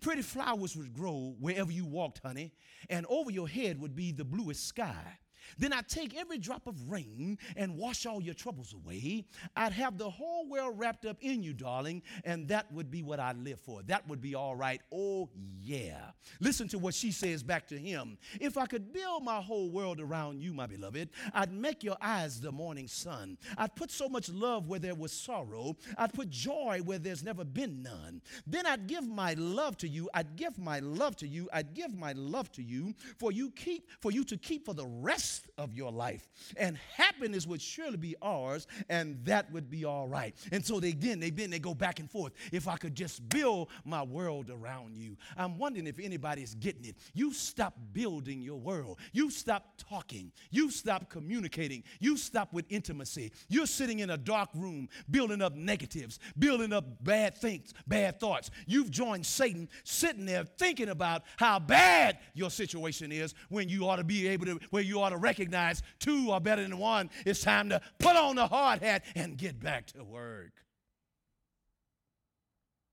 Pretty flowers would grow wherever you walked, honey, and over your head would be the bluest sky. Then I'd take every drop of rain and wash all your troubles away. I'd have the whole world wrapped up in you, darling, and that would be what I'd live for. That would be all right. Oh, yeah. Listen to what she says back to him. If I could build my whole world around you, my beloved, I'd make your eyes the morning sun. I'd put so much love where there was sorrow. I'd put joy where there's never been none. Then I'd give my love to you. I'd give my love to you. I'd give my love to you for you keep for you to keep for the rest rest of your life. And happiness would surely be ours, and that would be all right. And so they again, they then they go back and forth. If I could just build my world around you. I'm wondering if anybody's getting it. You stop building your world. You stop talking. You stop communicating. You stop with intimacy. You're sitting in a dark room building up negatives, building up bad things, bad thoughts. You've joined Satan sitting there thinking about how bad your situation is when you ought to be able to, where you ought to recognize two are better than one, it's time to put on the hard hat and get back to work.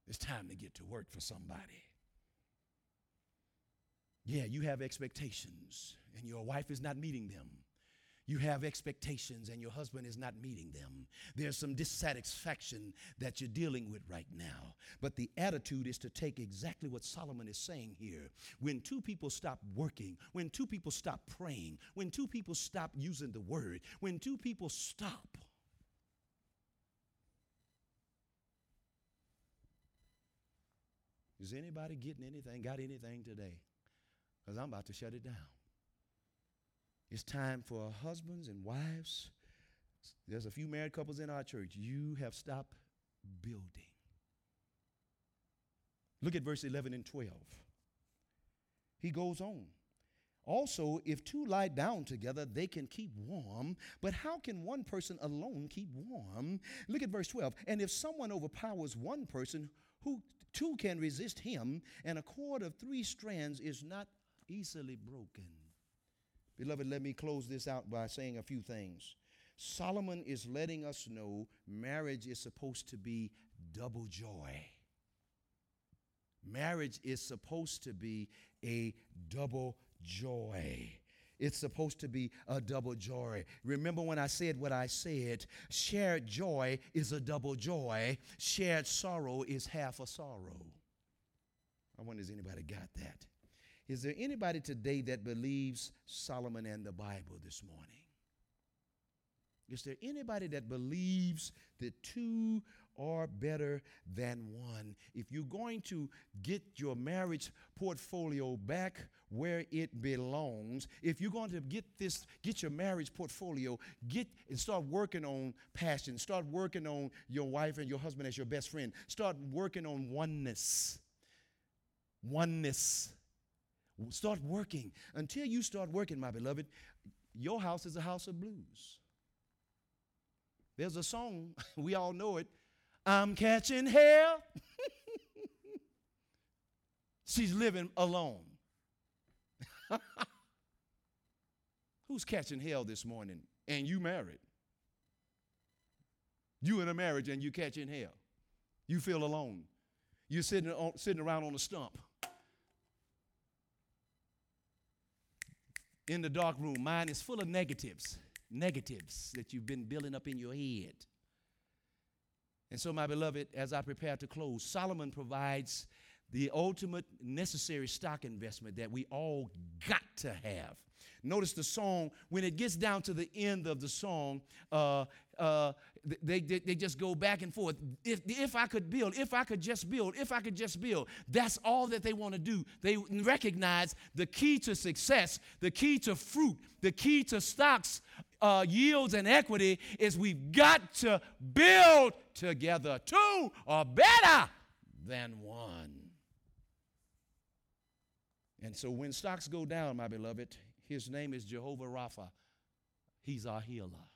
It's time to get to work for somebody. Yeah, you have expectations, and your wife is not meeting them. You have expectations and your husband is not meeting them. There's some dissatisfaction that you're dealing with right now. But the attitude is to take exactly what Solomon is saying here. When two people stop working, when two people stop praying, when two people stop using the word, when two people stop. Is anybody getting anything, got anything today? Because I'm about to shut it down. It's time for husbands and wives. There's a few married couples in our church. You have stopped building. Look at verse 11 and 12. He goes on. Also, if two lie down together, they can keep warm. But how can one person alone keep warm? Look at verse 12. And if someone overpowers one person, who two can resist him, and a cord of three strands is not easily broken. Beloved, let me close this out by saying a few things. Solomon is letting us know marriage is supposed to be double joy. Marriage is supposed to be a double joy. It's supposed to be a double joy. Remember when I said what I said? Shared joy is a double joy, shared sorrow is half a sorrow. I wonder if anybody got that. Is there anybody today that believes Solomon and the Bible this morning? Is there anybody that believes that two are better than one? If you're going to get your marriage portfolio back where it belongs, if you're going to get this, get your marriage portfolio, get and start working on passion, start working on your wife and your husband as your best friend, start working on oneness. Oneness. Start working. Until you start working, my beloved, your house is a house of blues. There's a song, we all know it. I'm catching hell. She's living alone. Who's catching hell this morning and you married? You in a marriage and you catching hell. You feel alone. You're sitting, on, sitting around on a stump. In the dark room, mine is full of negatives negatives that you've been building up in your head. And so, my beloved, as I prepare to close, Solomon provides the ultimate necessary stock investment that we all got to have. Notice the song, when it gets down to the end of the song, uh, uh, they, they, they just go back and forth. If, if I could build, if I could just build, if I could just build, that's all that they want to do. They recognize the key to success, the key to fruit, the key to stocks, uh, yields, and equity is we've got to build together. Two are better than one. And so when stocks go down, my beloved, his name is Jehovah Rapha. He's our healer.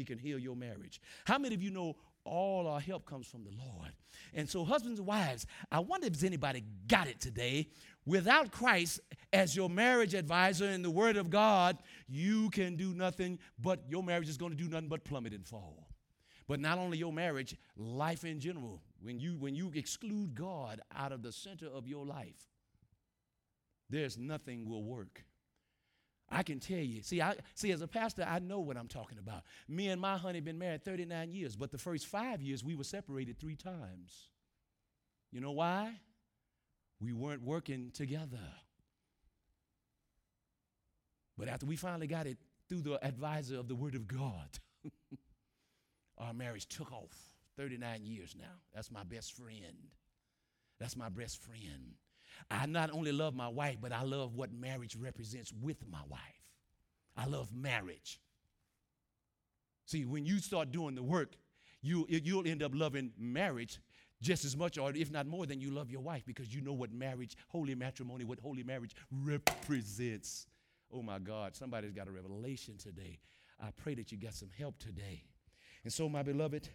He can heal your marriage. How many of you know all our help comes from the Lord? And so, husbands and wives, I wonder if anybody got it today. Without Christ as your marriage advisor in the Word of God, you can do nothing but your marriage is going to do nothing but plummet and fall. But not only your marriage, life in general. When you when you exclude God out of the center of your life, there's nothing will work. I can tell you. See, I see as a pastor, I know what I'm talking about. Me and my honey been married 39 years, but the first five years we were separated three times. You know why? We weren't working together. But after we finally got it through the advisor of the Word of God, our marriage took off. 39 years now. That's my best friend. That's my best friend. I not only love my wife, but I love what marriage represents with my wife. I love marriage. See, when you start doing the work, you, you'll end up loving marriage just as much, or if not more, than you love your wife because you know what marriage, holy matrimony, what holy marriage represents. Oh my God, somebody's got a revelation today. I pray that you got some help today. And so, my beloved,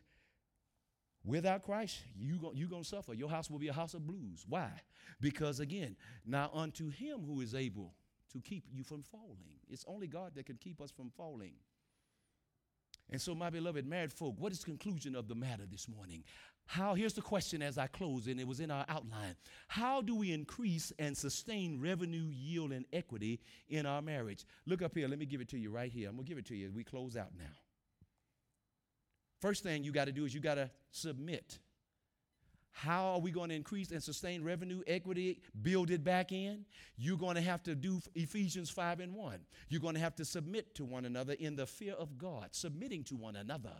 Without Christ, you're going you to suffer. Your house will be a house of blues. Why? Because again, now unto him who is able to keep you from falling. It's only God that can keep us from falling. And so, my beloved married folk, what is the conclusion of the matter this morning? How, here's the question as I close, and it was in our outline. How do we increase and sustain revenue, yield, and equity in our marriage? Look up here. Let me give it to you right here. I'm going to give it to you as we close out now. First thing you got to do is you got to submit. How are we going to increase and sustain revenue, equity, build it back in? You're going to have to do Ephesians 5 and 1. You're going to have to submit to one another in the fear of God, submitting to one another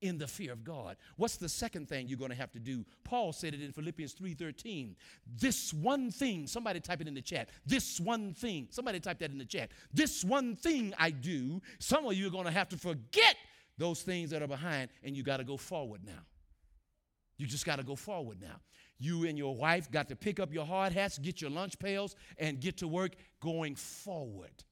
in the fear of God. What's the second thing you're going to have to do? Paul said it in Philippians 3:13. This one thing, somebody type it in the chat. This one thing. Somebody type that in the chat. This one thing I do. Some of you are going to have to forget those things that are behind, and you got to go forward now. You just got to go forward now. You and your wife got to pick up your hard hats, get your lunch pails, and get to work going forward.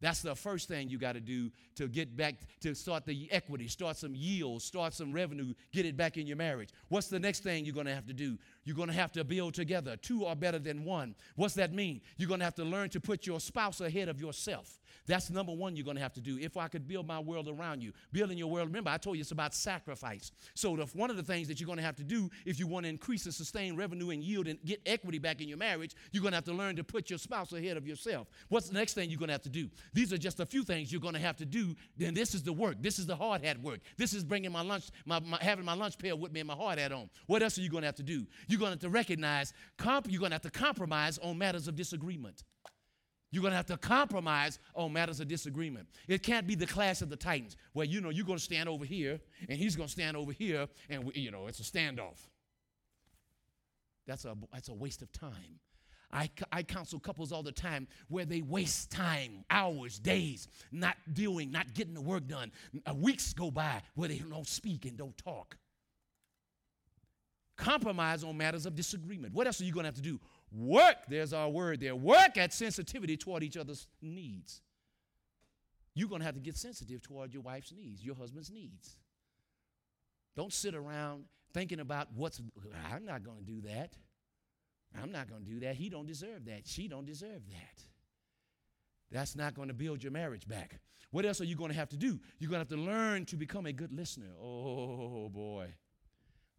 That's the first thing you got to do to get back to start the equity, start some yield, start some revenue, get it back in your marriage. What's the next thing you're going to have to do? You're going to have to build together. Two are better than one. What's that mean? You're going to have to learn to put your spouse ahead of yourself. That's number one you're going to have to do. If I could build my world around you, building your world, remember, I told you it's about sacrifice. So, the, one of the things that you're going to have to do if you want to increase and sustain revenue and yield and get equity back in your marriage, you're going to have to learn to put your spouse ahead of yourself. What's the next thing you're going to have to do? These are just a few things you're going to have to do. Then this is the work. This is the hard hat work. This is bringing my lunch, my, my, having my lunch pail with me and my hard hat on. What else are you going to have to do? You're going to have to recognize, comp- you're going to have to compromise on matters of disagreement. You're going to have to compromise on matters of disagreement. It can't be the clash of the titans where, you know, you're going to stand over here and he's going to stand over here and, we, you know, it's a standoff. That's a, that's a waste of time. I, I counsel couples all the time where they waste time, hours, days, not doing, not getting the work done. Uh, weeks go by where they don't speak and don't talk. Compromise on matters of disagreement. What else are you going to have to do? Work, there's our word there. Work at sensitivity toward each other's needs. You're going to have to get sensitive toward your wife's needs, your husband's needs. Don't sit around thinking about what's, I'm not going to do that. I'm not going to do that. He don't deserve that. She don't deserve that. That's not going to build your marriage back. What else are you going to have to do? You're going to have to learn to become a good listener. Oh boy.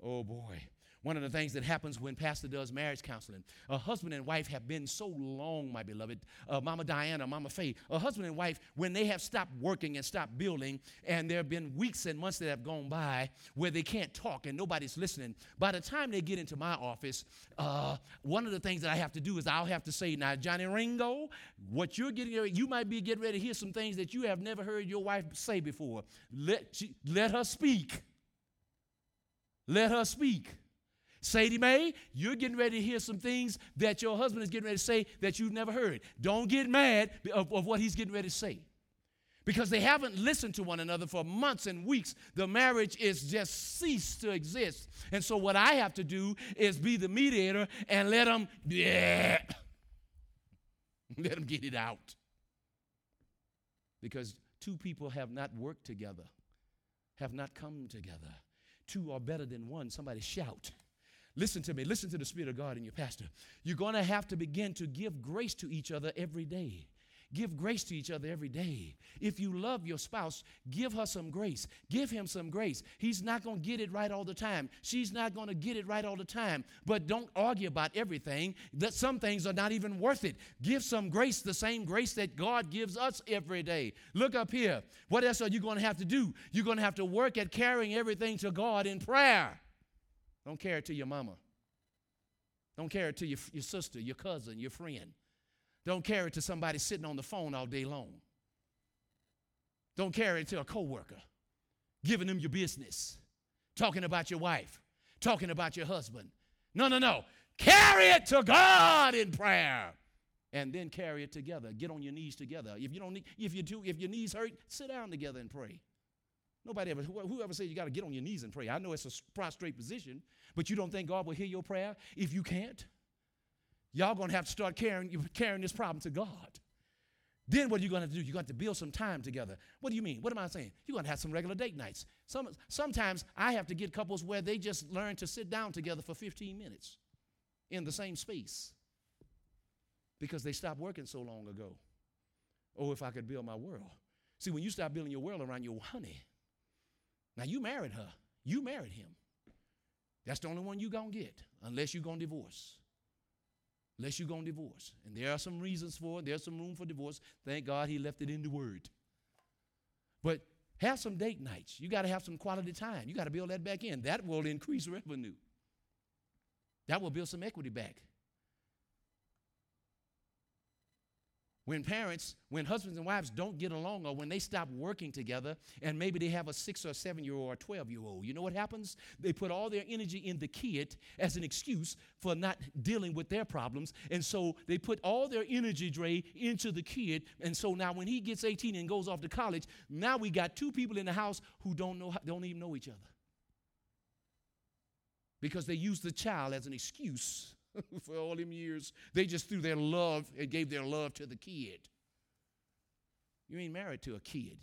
Oh boy. One of the things that happens when pastor does marriage counseling, a husband and wife have been so long, my beloved, uh, Mama Diana, Mama Faye, a husband and wife, when they have stopped working and stopped building, and there have been weeks and months that have gone by where they can't talk and nobody's listening, by the time they get into my office, uh, one of the things that I have to do is I'll have to say, now, Johnny Ringo, what you're getting, ready? you might be getting ready to hear some things that you have never heard your wife say before. Let, she, let her speak. Let her speak. Sadie Mae, you're getting ready to hear some things that your husband is getting ready to say that you've never heard. Don't get mad of, of, what he's getting ready to say. Because they haven't listened to one another for months and weeks. The marriage is just ceased to exist. And so what I have to do is be the mediator and let them, yeah, let them get it out. Because two people have not worked together, have not come together. Two are better than one. Somebody shout. Listen to me. Listen to the Spirit of God in your pastor. You're going to have to begin to give grace to each other every day. Give grace to each other every day. If you love your spouse, give her some grace. Give him some grace. He's not going to get it right all the time. She's not going to get it right all the time. But don't argue about everything. That some things are not even worth it. Give some grace, the same grace that God gives us every day. Look up here. What else are you going to have to do? You're going to have to work at carrying everything to God in prayer. Don't carry it to your mama. Don't carry it to your, your sister, your cousin, your friend. Don't carry it to somebody sitting on the phone all day long. Don't carry it to a coworker, giving them your business, talking about your wife, talking about your husband. No, no, no. Carry it to God in prayer. And then carry it together. Get on your knees together. If you don't need, if you do, if your knees hurt, sit down together and pray. Nobody ever, whoever said you got to get on your knees and pray. I know it's a prostrate position, but you don't think God will hear your prayer if you can't? Y'all gonna have to start carrying, carrying this problem to God. Then what are you gonna do? You're gonna build some time together. What do you mean? What am I saying? You're gonna have some regular date nights. Some, sometimes I have to get couples where they just learn to sit down together for 15 minutes in the same space because they stopped working so long ago. Oh, if I could build my world. See, when you start building your world around your honey, now you married her, you married him. That's the only one you're going to get unless you're going to divorce. Unless you're going to divorce. And there are some reasons for it. There's some room for divorce. Thank God he left it in the word. But have some date nights. You got to have some quality time. You got to build that back in. That will increase revenue. That will build some equity back. When parents, when husbands and wives don't get along or when they stop working together and maybe they have a six or seven year old or 12 year old, you know what happens? They put all their energy in the kid as an excuse for not dealing with their problems. And so they put all their energy, Dre, into the kid. And so now when he gets 18 and goes off to college, now we got two people in the house who don't know, don't even know each other. Because they use the child as an excuse for all them years. They just threw their love and gave their love to the kid. You ain't married to a kid.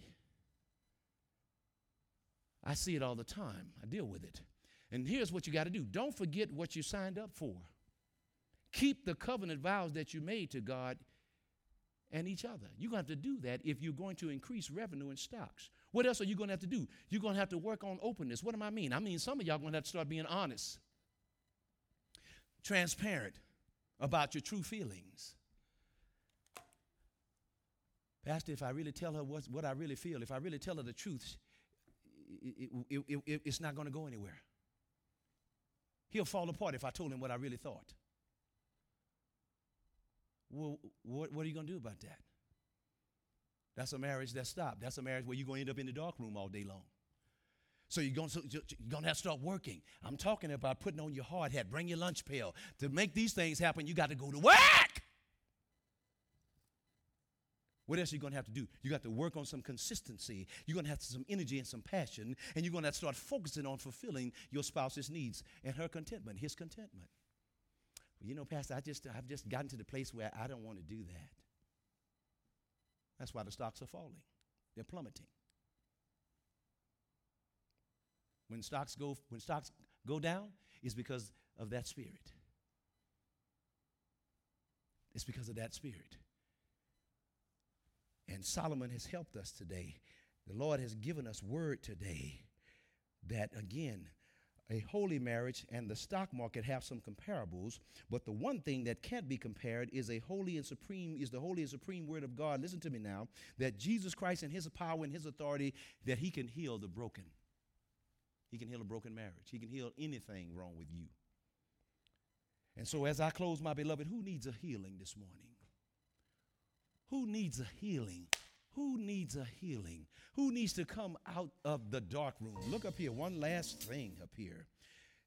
I see it all the time. I deal with it. And here's what you got to do don't forget what you signed up for. Keep the covenant vows that you made to God and each other. You're going to have to do that if you're going to increase revenue in stocks. What else are you going to have to do? You're going to have to work on openness. What do I mean? I mean, some of y'all going to have to start being honest, transparent about your true feelings. Pastor, if I really tell her what, what I really feel, if I really tell her the truth, it, it, it, it, it's not going to go anywhere. He'll fall apart if I told him what I really thought. Well, what, what are you going to do about that? That's a marriage that stopped. That's a marriage where you're going to end up in the dark room all day long. So you're going, to, you're going to have to start working. I'm talking about putting on your hard hat, bring your lunch pail. To make these things happen, you got to go to work. What else are you going to have to do? You got to work on some consistency. You're going to have some energy and some passion, and you're going to, to start focusing on fulfilling your spouse's needs and her contentment, his contentment. Well, you know, Pastor, I just I've just gotten to the place where I don't want to do that. That's why the stocks are falling. They're plummeting. When stocks go when stocks go down, it's because of that spirit. It's because of that spirit. And Solomon has helped us today. The Lord has given us word today that again, a holy marriage and the stock market have some comparables, but the one thing that can't be compared is a holy and supreme is the holy and supreme word of God. Listen to me now, that Jesus Christ and his power and his authority that he can heal the broken. He can heal a broken marriage. He can heal anything wrong with you. And so as I close my beloved, who needs a healing this morning? Who needs a healing? Who needs a healing? Who needs to come out of the dark room? Look up here, one last thing up here.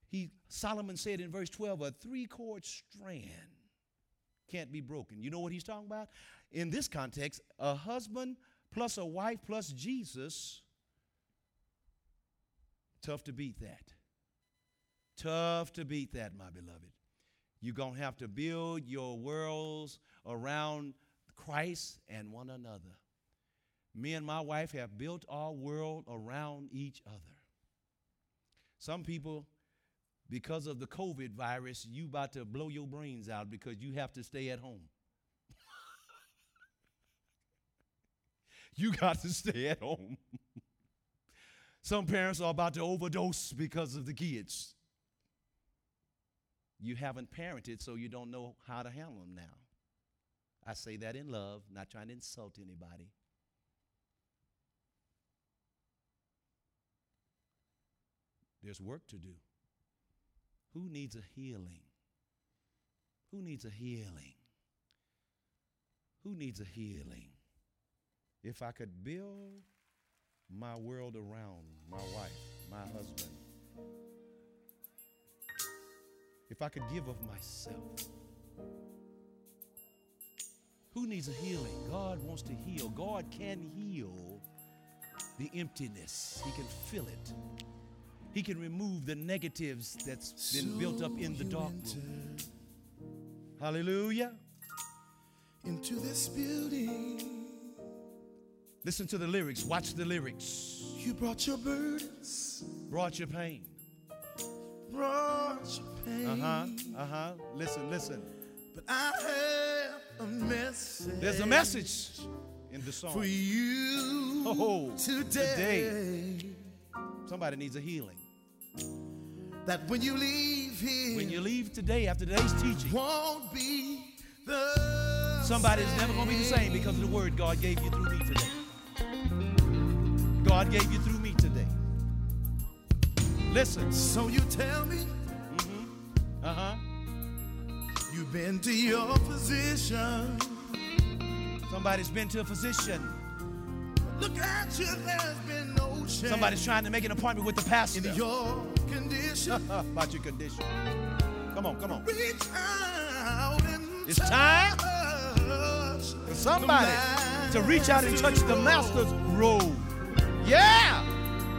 He Solomon said in verse 12, a three-cord strand can't be broken. You know what he's talking about? In this context, a husband plus a wife plus Jesus, tough to beat that. Tough to beat that, my beloved. You're going to have to build your worlds around Christ and one another. Me and my wife have built our world around each other. Some people, because of the COVID virus, you about to blow your brains out because you have to stay at home. you got to stay at home. Some parents are about to overdose because of the kids. You haven't parented, so you don't know how to handle them now. I say that in love, not trying to insult anybody. There's work to do. Who needs a healing? Who needs a healing? Who needs a healing? If I could build my world around my wife, my husband, if I could give of myself, who needs a healing? God wants to heal. God can heal the emptiness, He can fill it. He can remove the negatives that's been built up in the dark room. Hallelujah. Into this building, Listen to the lyrics. Watch the lyrics. you brought your burdens, Brought your pain. brought your pain. Uh huh. Uh huh. Listen, listen. But I have a message. There's a message in the song for you Oh, today. Somebody needs a healing. That when you leave here, When you leave today after today's teaching, won't be the somebody's never going to be the same because of the word God gave you through me today. God gave you through me today. Listen. So you tell me Uh huh. you've been to your physician. Somebody's been to a physician. Look at you, there's been no change Somebody's trying to make an appointment with the pastor in your condition. about your condition. Come on, come on. Reach out and It's time For somebody to reach out and touch the master's robe. Yeah!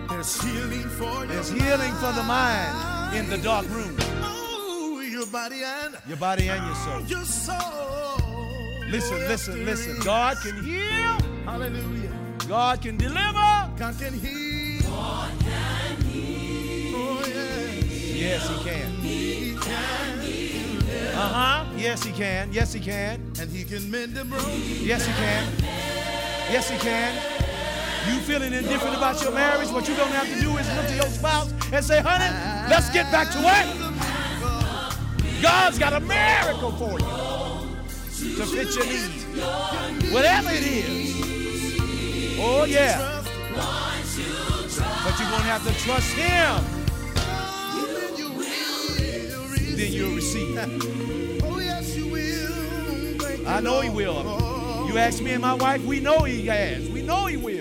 There's healing for There's your healing for the mind in the dark room. Oh, your body and Your body and your soul. your soul. Listen, listen, listen. God can heal. Hallelujah. God can deliver. God can heal. God can heal. Oh, yes. Yes, he can. Uh huh. Yes, he can. Yes, he can. And he can mend them broken. Yes, he can. Yes, he can. You feeling indifferent about your marriage? What you're gonna have to do is look to your spouse and say, honey, let's get back to work. God's got a miracle for you to fit your needs. Whatever it is. Oh, yeah. But you're going to have to trust Him. Then you will receive. Oh, yes, you will. I know He will. You ask me and my wife, we know He has. We know He will.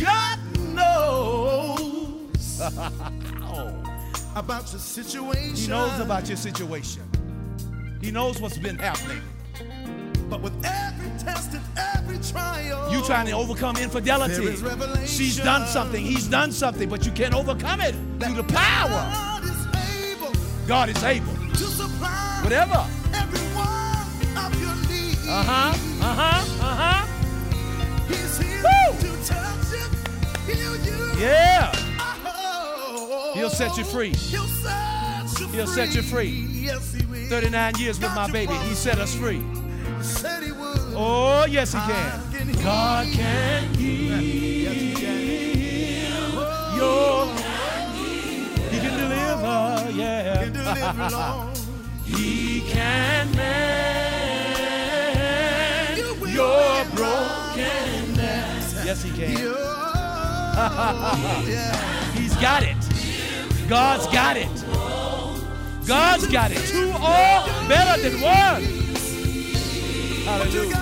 God knows about your situation. He knows about your situation. He knows what's been happening. But with every test and every trial, You trying to overcome infidelity. There is revelation. She's done something. He's done something, but you can't overcome it through the power. God is able God is able. to supply Whatever. every one of your needs. Uh huh. Uh huh. Uh huh. He's here Woo! to touch you, heal you. Yeah. He'll set you free. He'll set you free. set you free. Yes, he will. 39 years with my baby. He set us free. Said he would. Oh, yes, he can. can. God can heal your. He can deliver, yeah. He can mend your brokenness. Yes, he can. Yeah. He's got it. God's got it. God's got it. Two are better than one. Hallelujah.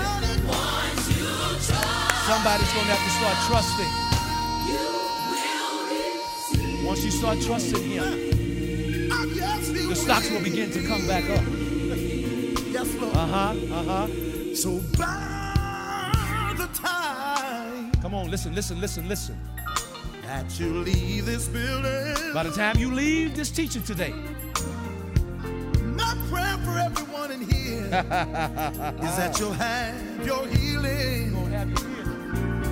Somebody's going to have to start trusting. Once you start trusting Him, the stocks will begin to come back up. Yes, Lord. Uh huh. Uh huh. So by the time Come on, listen, listen, listen, listen. That you leave this building, By the time you leave this teaching today, my prayer for everyone in here is that you'll have your healing. you're going to have your healing.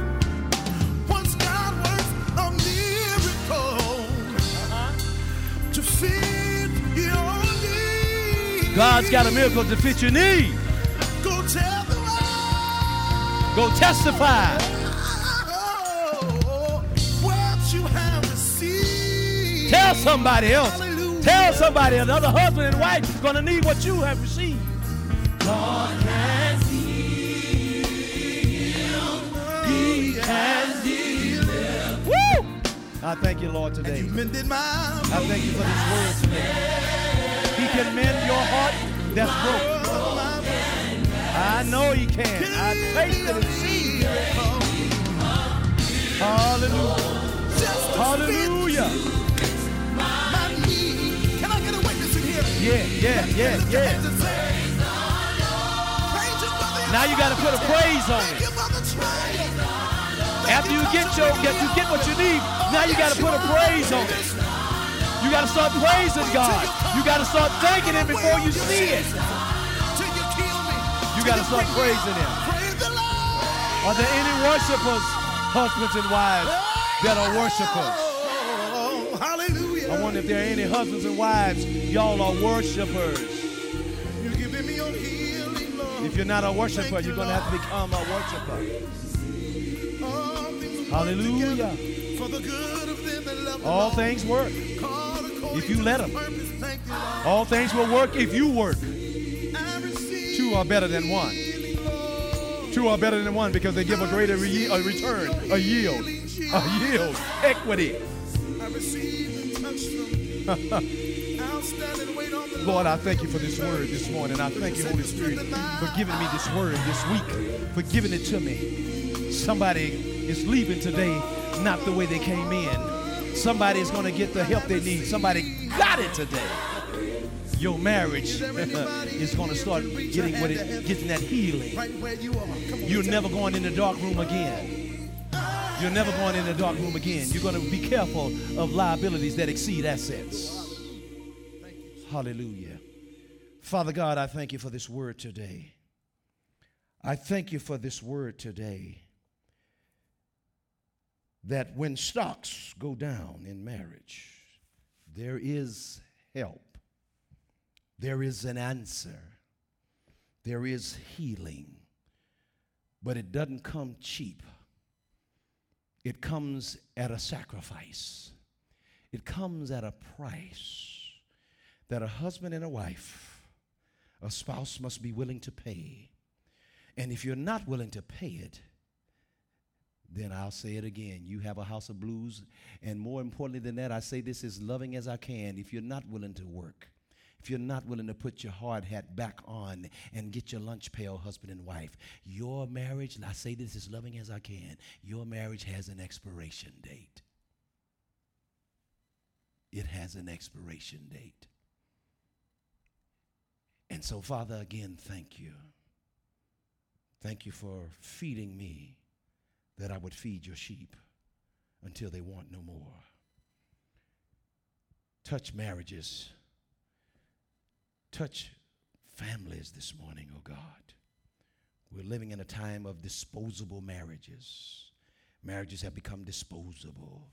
Once God works a miracle uh-huh. to fit your need. God's got a miracle to fit your need. Go tell the world Go testify. Tell somebody else. Hallelujah. Tell somebody else. another husband and wife is going to need what you have received. God can heal. He can heal. Woo! I thank you, Lord, today. You mended my I thank you for this word today. He can mend your heart that's broken. Oh, I know he can. I tasted and seen. Yeah, yeah, yeah, yeah. hands and say, "Praise you for the Now you got to put a praise on it. After you get your, get you get what you need, now you got to put a praise on it. You got to start praising God. You got to start thanking Him before you see it. You kill me. You got to start praising Him. Are there any worshipers, husbands and wives, that are worshipers? Wonder if there are any husbands and wives, y'all are worshipers. You're giving me your healing, Lord. If you're not a worshiper, you're going to have to become a worshiper. All things work Hallelujah. For the good of them that love All things work. If you let his 'em. purpose. Thank you, Lord. All things will work if you work. Two are better than one. Two are better than one because they give a greater re- a return, a yield, a yield, equity. I receive and touch from outstanding weight on the Lord, I thank you for this word this morning. I thank you, Holy Spirit, for giving me this word this week, for giving it to me. Somebody is leaving today not the way they came in. Somebody is going to get the help they need. Somebody got it today. Your marriage is going to start getting what it, getting that healing. right where you are. Come on. You're never going in the dark room again. You're never going in the dark room again. You're going to be careful of liabilities that exceed assets. Hallelujah. Father God, I thank you for this word today. I thank you for this word today. That when stocks go down in marriage, There is help. There is an answer. There is healing. But it doesn't come cheap. It comes at a sacrifice. It comes at a price that a husband and a wife, a spouse must be willing to pay. And if you're not willing to pay it, then I'll say it again. You have a house of blues. And more importantly than that, I say this as loving as I can. If you're not willing to work, if you're not willing to put your hard hat back on and get your lunch pail, husband and wife, your marriage, I say this as loving as I can, your marriage has an expiration date. It has an expiration date. And so, Father, again, thank you. Thank you for feeding me that I would feed your sheep until they want no more. Touch marriages. Touch families this morning, oh God. We're living in a time of disposable marriages. Marriages have become disposable.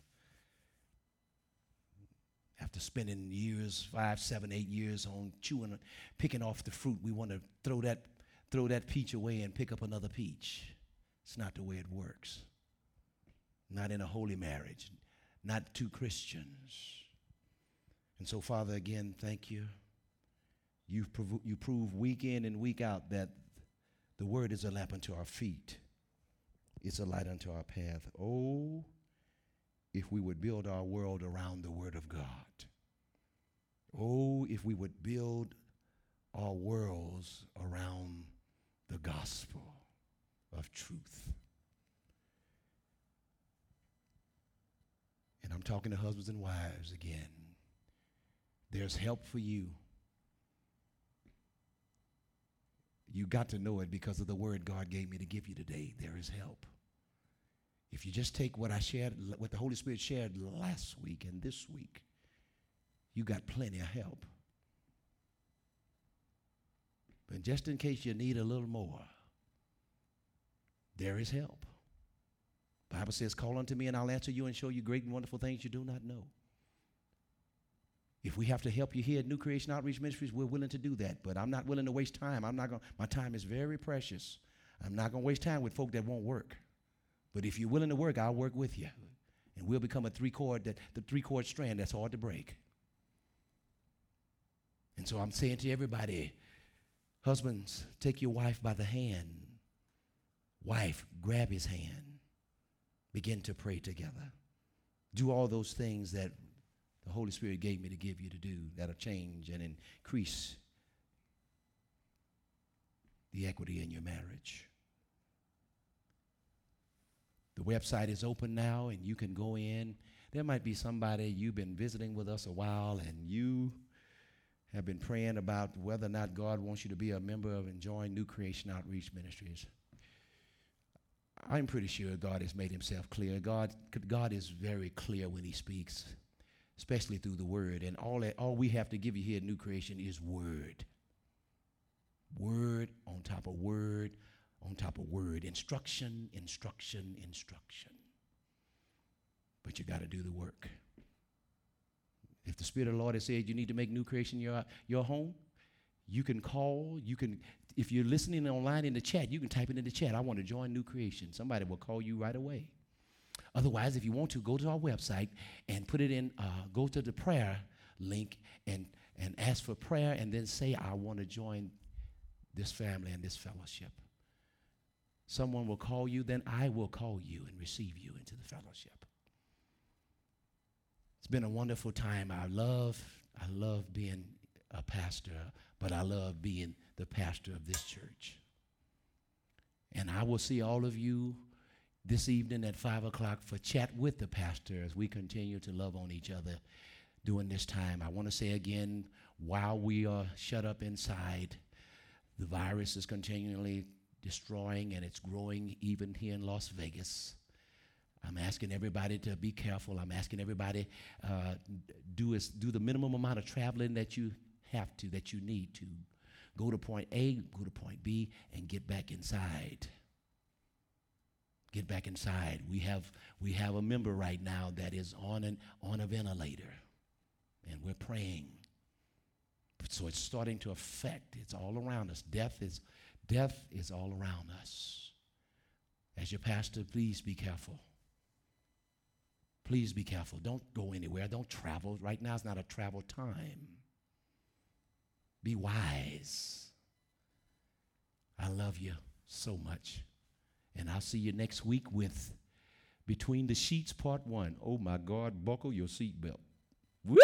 After spending years, five, seven, eight years on chewing, picking off the fruit, we want to throw that, throw that peach away and pick up another peach. It's not the way it works. Not in a holy marriage, not two Christians. And so, Father, again, thank you. You prov- you prove week in and week out that the word is a lamp unto our feet, it's a light unto our path. Oh, if we would build our world around the word of God. Oh, if we would build our worlds around the gospel of truth. And I'm talking to husbands and wives again. There's help for you. You got to know it because of the word God gave me to give you today. There is help. If you just take what I shared, what the Holy Spirit shared last week and this week, you got plenty of help. But just in case you need a little more, there is help. Bible says, Call unto me and I'll answer you and show you great and wonderful things you do not know. If we have to help you here at New Creation Outreach Ministries, we're willing to do that. But I'm not willing to waste time. I'm not going my time is very precious. I'm not going to waste time with folk that won't work. But if you're willing to work, I'll work with you. And we'll become a three cord that the three cord strand that's hard to break. And so I'm saying to everybody, husbands, take your wife by the hand Wife, grab his hand. Begin to pray together. Do all those things that the Holy Spirit gave me to give you to do that'll change and increase the equity in your marriage. The website is open now and you can go in. There might be somebody you've been visiting with us a while and you have been praying about whether or not God wants you to be a member of and join New Creation Outreach Ministries. I'm pretty sure God has made himself clear. God, God is very clear when he speaks, especially through the word. And all, that, all we have to give you here at New Creation is word. Word on top of word on top of word. Instruction, instruction, instruction. But you got to do the work. If the Spirit of the Lord has said you need to make New Creation your, your home, you can call, you can if you're listening online in the chat, you can type it in the chat. I want to join New Creation. Somebody will call you right away. Otherwise, if you want to, go to our website and put it in, uh, go to the prayer link and, and ask for prayer and then say, I want to join this family and this fellowship. Someone will call you, then I will call you and receive you into the fellowship. It's been a wonderful time. I love, I love being a pastor, but I love being the pastor of this church. And I will see all of you this evening at 5 o'clock for chat with the pastor as we continue to love on each other during this time. I want to say again, while we are shut up inside, the virus is continually destroying and it's growing even here in Las Vegas. I'm asking everybody to be careful. I'm asking everybody uh, do is, do the minimum amount of traveling that you have to, that you need to go to point A, go to point B, and get back inside. Get back inside. We have we have a member right now that is on an on a ventilator, and we're praying. So it's starting to affect. It's all around us. Death is death is all around us. As your pastor, please be careful. Please be careful. Don't go anywhere. Don't travel. Right now is not a travel time. Be wise. I love you so much. And I'll see you next week with Between the Sheets Part 1. Oh my God, buckle your seatbelt. Woo!